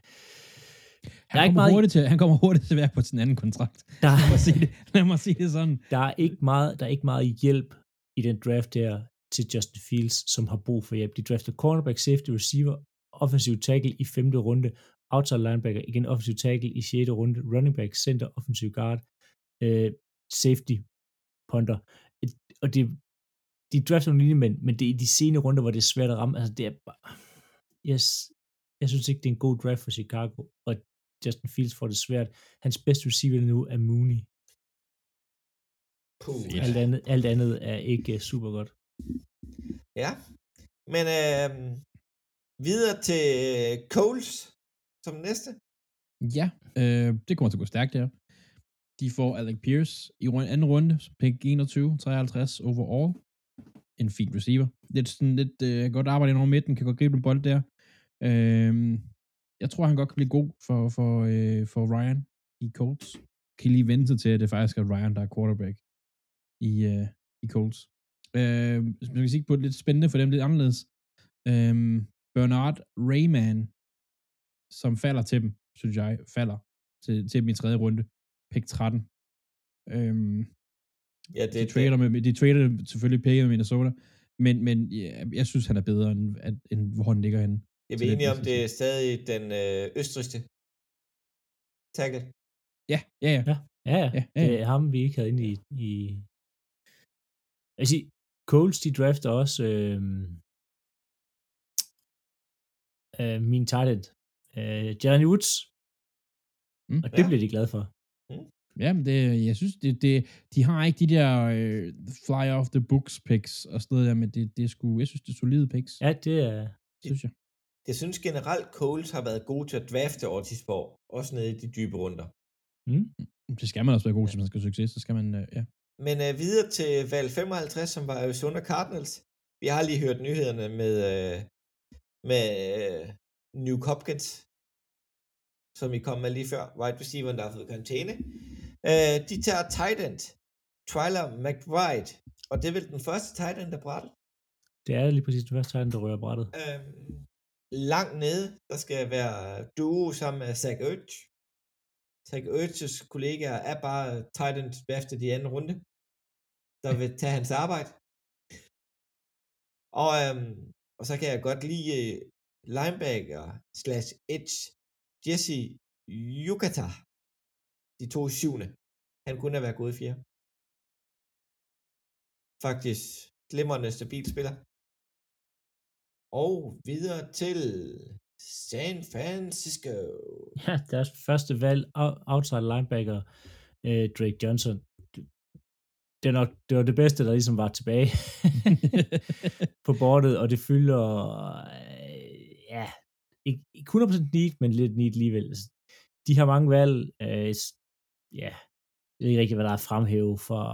Han, Der er ikke kommer meget- hurtigt til, han kommer hurtigt til at være på sin anden kontrakt. Der, Lad mig sige det, lad mig sige det sådan. der, er ikke meget, der er ikke meget hjælp i den draft der til Justin Fields, som har brug for hjælp. De drafter cornerback, safety, receiver, offensiv tackle i femte runde, outside linebacker, igen offensiv tackle i sjette runde, running back, center, offensiv guard, øh, safety, punter. Og det, de drafter nogle linjemænd, men det er i de sene runder, hvor det er svært at ramme. Altså, det er bare... Yes, jeg synes ikke, det er en god draft for Chicago, og Justin Fields får det svært. Hans bedste receiver nu er Mooney. puh. Alt andet, alt andet er ikke uh, super godt. Ja, men øh, videre til øh, Coles som næste. Ja, øh, det kommer til at gå stærkt, ja. De får Alec Pierce i rund, anden runde, pick 21, 53 overall. En fin receiver. Lidt sådan lidt øh, godt arbejde ind over midten, kan godt gribe en bold der. Øh, jeg tror, han godt kan blive god for, for, øh, for Ryan i Colts. Kan lige vente til, at det faktisk er Ryan, der er quarterback i, øh, i Colts. Øh, man kan sige på det lidt spændende for dem, lidt anderledes. Øhm, Bernard Rayman, som falder til dem, synes jeg, falder til, til dem i tredje runde. Pick 13. Øhm, Ja, det, de, trader med, de trader selvfølgelig picket med Minnesota, men, men ja, jeg synes, han er bedre, end, at, end hvor han ligger henne. Jeg er enig om, det er stadig den øh, østrigste tackle. Ja, ja, ja. Ja, ja, ja. Ja, ja, det er ham, vi ikke havde inde i... i jeg siger, Coles, de drafter også øh, øh, min tight end, øh, Jeremy Woods, Mm. og det Ja. bliver de glade for. Ja, men det, jeg synes, det, det, de har ikke de der øh, fly off the books picks og sådan noget der, men det, det er sgu, jeg synes, det er solide picks, ja. Det er... synes jeg. Jeg synes generelt, Coles har været god til at drafte over de spor, også nede i de dybe runder. Mm, Det skal man også være god til, hvis man skal have succes, så skal man, øh, ja. Men øh, videre til valg 55, som var Arizona Cardinals. Vi har lige hørt nyhederne med, øh, med øh, New Hopkins, som I kom med lige før. Wide receiver, der har fået karantæne. Øh, de tager tight end, Twyler McBride. Og det er vel den første tight end, der brættet. det er lige præcis den første tight end, der rører brættet. Øh, langt nede, der skal være duo sammen med Zach Ertz. Zach Ertz's kollegaer er bare tight end draftet i anden runde, der vil tage hans arbejde. Og, øhm, og så kan jeg godt lide øh, linebacker slash edge Jesse Yukata. De to i syvende. Han kunne have været gået i fjerde. Faktisk glimrende stabil spiller. Og videre til San Francisco. [laughs] Ja, deres første valg, outside linebacker, øh, Drake Johnson. Det, er nok, det var det bedste, der ligesom var tilbage [laughs] på bordet, og det fylder, øh, ja, ikke, ikke 100% neat, men lidt neat alligevel. Altså, De har mange valg, øh, ja, jeg ved ikke rigtig, hvad der er fremhæve for,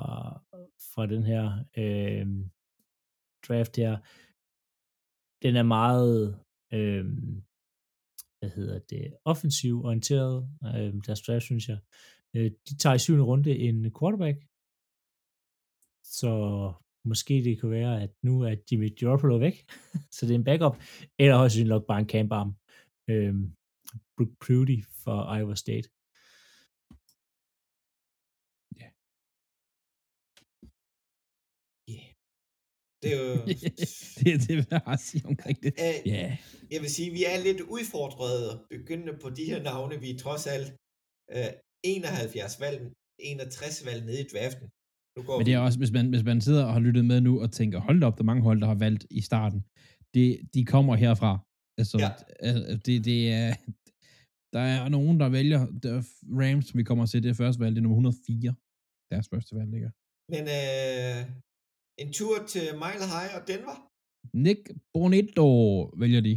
for den her øh, draft her. Den er meget, øh, hvad hedder det, offensiv orienteret, øh, deres draft, synes jeg. Øh, de tager i syvende runde en quarterback, så måske det kan være, at nu er Jimmy Garoppolo væk, [laughs] så det er en backup, eller højst sandsynligt nok bare en camp arm. Øh, Brooke Prudy for Iowa State. Det er jo... [laughs] det, det vil jeg også sige omkring det. Ja. Jeg vil sige, vi er lidt udfordrede begyndende på de her navne. Vi er trods alt øh, 71 valg, 61 valg nede i draften. Men det er også, hvis man, hvis man sidder og har lyttet med nu og tænker, hold op, der er mange hold, der har valgt i starten. Det, de kommer herfra. Altså, Ja. det, det er, der er nogen, der vælger der er Rams, som vi kommer til, det er første valg, det er nummer 104. Deres første valg ligger. Men øh, en tur til Mile High og Denver. Nick Bonito vælger de.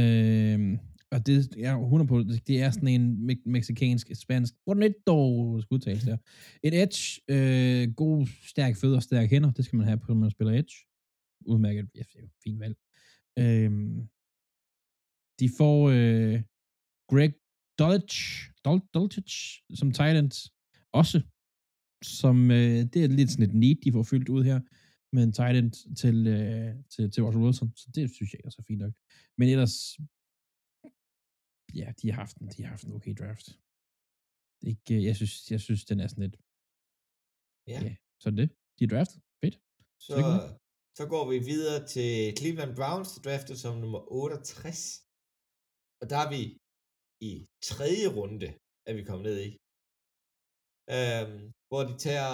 Øhm, og det er 100 på, det er sådan en me- mexicansk, spansk, Bonito, skal udtales der. Et edge, øh, god, stærk fødder, stærk hænder, det skal man have på, når man spiller edge. Udmærket, ja, det er jo fint valg. Øhm, de får øh, Greg Dulcich, Dol, Dulcich som Thailand også, som, øh, det er lidt sådan et need, de får fyldt ud her med en tight end til, øh, til, til Russell Wilson, så det synes jeg også er fint nok. Men ellers, ja, de har haft en, de har haft en okay draft. Ikke, øh, jeg, synes, jeg synes, den er sådan lidt, Ja. ja, så er det. De er draftet. Fedt. Så, så går vi videre til Cleveland Browns, draftet som nummer 68. Og der er vi i tredje runde, er vi kommet ned i. Øhm, hvor de tager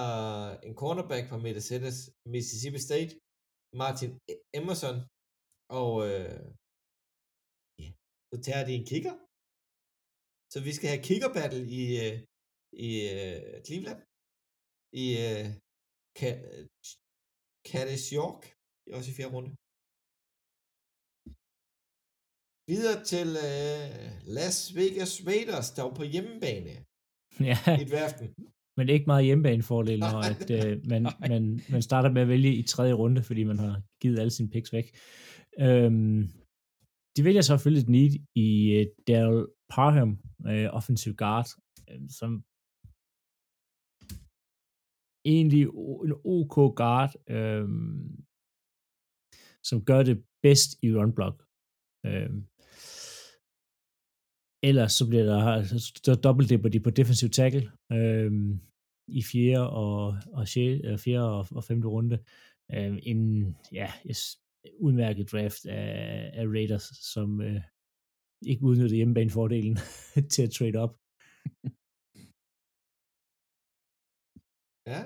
en cornerback fra Mississippi, Mississippi State, Martin Emerson, og øh, ja, så tager de en kicker. Så vi skal have kicker battle i, øh, i øh, Cleveland. I øh, Ka- Caddis York, også i fjerde runde. Videre til øh, Las Vegas Raiders, der var på hjemmebane [laughs] Ja, i draften. men ikke meget hjemmebanefordel, når at, øh, [laughs] man, man, man starter med at vælge i tredje runde, fordi man har givet alle sine picks væk. Øhm, de vælger selvfølgelig et need i øh, Daryl Parham, øh, offensive guard, øh, som egentlig en OK guard, øh, som gør det bedst i run block. Øh, ellers så bliver der, altså, så dobbeltdipper de på defensive tackle øh, i fjerde og, og, sjæ- øh, fjerde og, og femte runde. Øh, en ja, yes, udmærket draft af, af Raiders, som øh, ikke udnyttede hjemmebanefordelen [laughs] til at trade op. [laughs] Ja.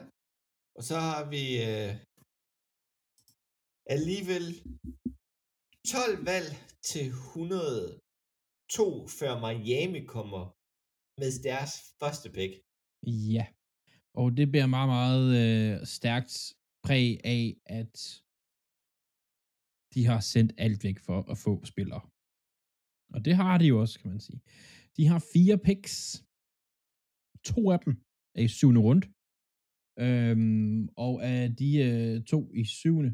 Og så har vi øh, alligevel 12 valg til 102, før Miami kommer med deres første pick. Ja, og det bærer meget, meget øh, stærkt præg af, at de har sendt alt væk for at få spillere. Og det har de jo også, kan man sige. De har fire picks. To af dem er i syvende runde. Øhm, og af de øh, to i syvende,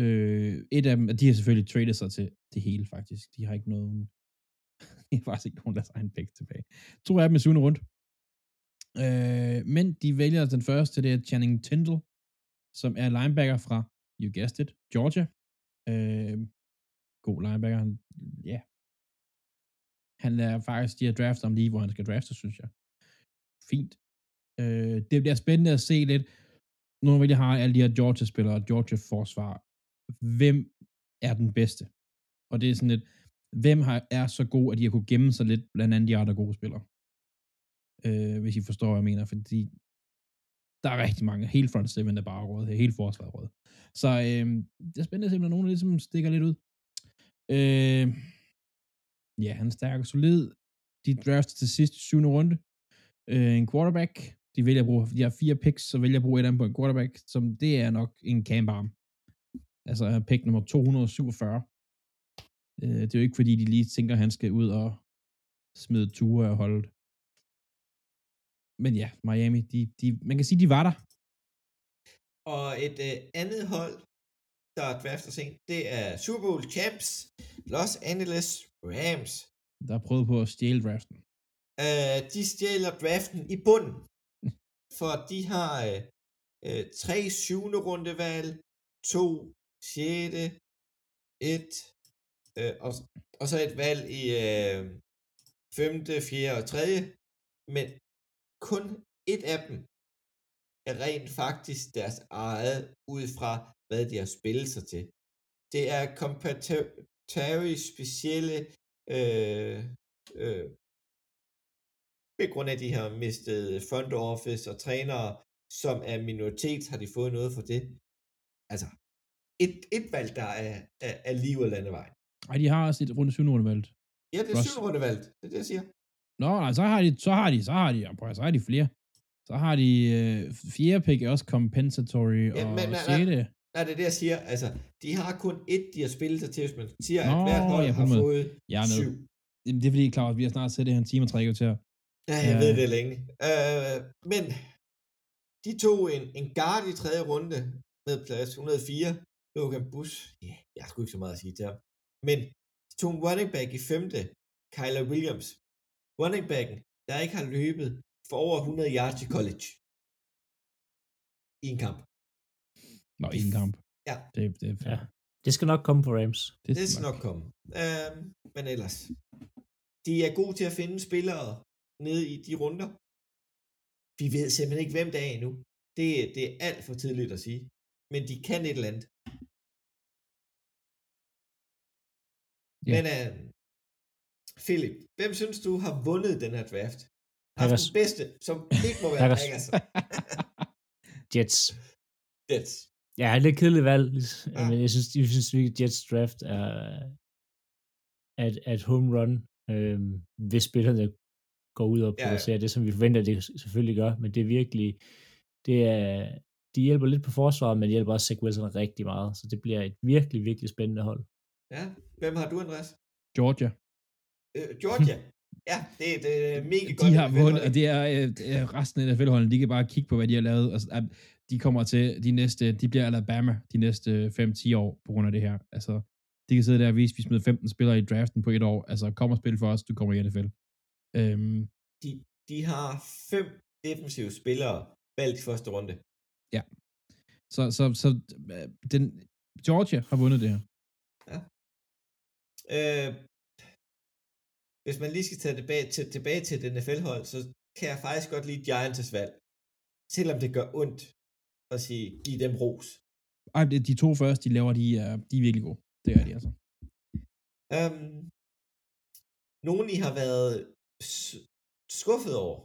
øh, et af dem, de har selvfølgelig traded sig til det hele, faktisk. De har ikke nogen, [laughs] de har faktisk ikke nogen af deres egen picks tilbage. To af dem i syvende runde. Øh, men de vælger altså den første, det er Channing Tindall, som er linebacker fra, you guessed it, Georgia. Øh, god linebacker. Han, ja. Han er faktisk, de har draftet om lige, hvor han skal drafte, synes jeg. Fint. Øh, det bliver spændende at se lidt, nu vil jeg have alle de her Georgia-spillere, Georgia-forsvar. Hvem er den bedste? Og det er sådan lidt, hvem har, er så god, at de har kunne gemme sig lidt blandt andet de andre gode spillere? øh, hvis I forstår, hvad jeg mener, fordi der er rigtig mange. Hele front seven er bare råd, hele forsvaret er råd. Så øh, det er spændende at se, om der er nogen, der ligesom stikker lidt ud. Øh, ja, han er stærk og solid. De drafter til sidst syvende runde. Øh, en quarterback. De vælger at bruge, de har fire picks, så vælger at bruge et af dem på en quarterback, som det er nok en camp arm. Altså pick nummer 247. Øh, det er jo ikke, fordi de lige tænker, at han skal ud og smide ture og holde men ja, Miami, de, de, man kan sige, de var der. Og et øh, andet hold, der er draftet sent, det er Super Bowl champs, Los Angeles Rams. Der prøvet på at stjæle draften. Øh, de stjæler draften i bunden, [laughs] for de har øh, øh, tre syvende rundevalg, to sjette, et, øh, og, og så et valg i øh, femte, fjerde og tredje, men kun et af dem er rent faktisk deres eget, ud fra hvad de har spillet sig til. Det er competitory specielle øh, øh, på grund af, at de har mistet front office og trænere, som er minoritet, har de fået noget for det. Altså, et, et valg, der er, er, er liv og landevej. Ej, de har også et runde syvende runde valgt. Ja, det er Ross. syvende runde valgt. Det er det, jeg siger. Nå, nej, så har de, så har de, så har de, prøv, at- så har de flere. Så har de øh, fjerde pick også compensatory, Ja, og men- nej, nej. sjette. Nej, det er det, jeg siger. Altså, de har kun ét, de har spillet sig til, hvis man siger, at Nå, hvert hold har fået Jeg er med. syv. Jamen, Det er fordi, Claus, vi har snart set det her en time og tre til. Ja, jeg Ja. ved det længe. Øh, men de tog en, en guard i tredje runde med plads 104. Logan Bush. Ja, jeg har sgu ikke så meget at sige til ham. Men de tog en running back i femte. Kyler Williams. Running backen, der ikke har løbet for over 100 yards i college. I en kamp. Nå, i en kamp. Ja. Det, det, det, Ja. Det skal nok komme på Rams. Det skal nok komme. Øh, men ellers. De er gode til at finde spillere nede i de runder. Vi ved simpelthen ikke, hvem det er endnu. Det, det er alt for tidligt at sige. Men de kan et eller andet. Ja. Men uh, Philip, hvem synes du har vundet den her draft? Packers. den bedste, som ikke må være Packers. Packers. [laughs] Jets. Jets. Ja, det er lidt kedeligt valg, Ja. ja. men jeg synes, jeg synes virkelig, Jets draft er, er, et- er et home run, øhm, hvis spillerne går ud og Ja, ja. producerer det, som vi forventer, det selvfølgelig gør, men det er virkelig, det er, de hjælper lidt på forsvaret, men de hjælper også Zach Wilson rigtig meget, så det bliver et virkelig, virkelig spændende hold. Ja. Hvem har du, Andreas? Georgia. Øh, Georgia. Ja, det, det er [laughs] mega godt. De har vundet, og det er øh, resten af NFL-holdene, de kan bare kigge på, hvad de har lavet. Altså, de kommer til de næste, de bliver Alabama de næste 5-10 år på grund af det her. Altså, de kan sidde der og vise, vi smider 15 spillere i draften på et år. Altså, kom og spil for os, du kommer i NFL. Øhm, de, de har fem defensive spillere valgt i første runde. så, så, så øh, den, Georgia har vundet det her. Øh, hvis man lige skal tage tilbage til, tilbage til det NFL-hold, så kan jeg faktisk godt lide Giants' valg. Selvom det gør ondt at sige, give dem ros. Ej, de de to første, de laver, de er, de er virkelig gode. Det er de altså. Um, nogen I har været skuffet over?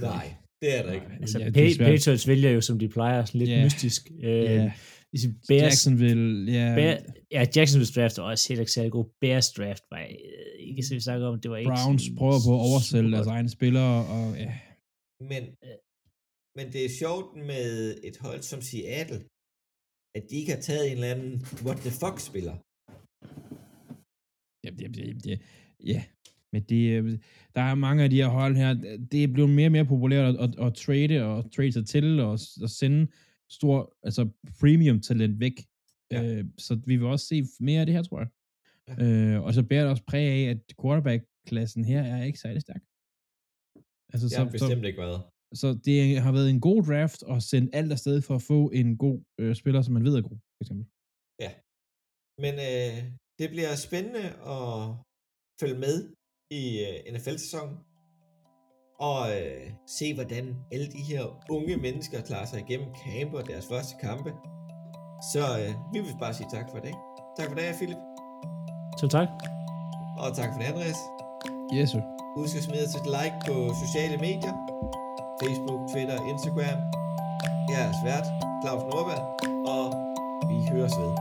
[laughs] Nej, det er der ikke. Altså, ja. Patriots vælger jo, som de plejer, sådan lidt yeah. mystisk. Øh, Ja, ligesom Bears, Jacksonville, ja. Bear, ja, Jacksonville's draft var også helt ikke særlig god. Bears draft var øh, ikke så vi snakker om, det var ikke Browns prøver på at oversælge deres egne spillere, og ja, Men, men det er sjovt med et hold som Seattle, at de ikke har taget en eller anden what the fuck spiller. Ja, det, det, det, ja. men det, øh, der er mange af de her hold her, det er blevet mere og mere populært at, at, at trade og trade sig til og, og sende stor, altså premium talent væk. Ja. Ja. Øh, så vi vil også se mere af det her, tror jeg. Ja. Ja. Øh, og så bærer det også præg af, at quarterback-klassen her er ikke særlig stærk. Altså, Det så, har bestemt ikke været. så, så det har været en god draft at sende alt afsted for at få en god øh, spiller, som man ved er god, for eksempel. Men øh, det bliver spændende at følge med i øh, NFL-sæsonen og øh, se, hvordan alle de her unge mennesker klarer sig igennem camp og deres første kampe. Så øh, vi vil bare sige tak for i dag. Tak for dag, Philip. Så tak. Og tak for det, Andreas. Yes, sir. Husk at smide os et like på sociale medier. Facebook, Twitter, Instagram. Jeg er svært, Claus Nordberg, og vi høres ved.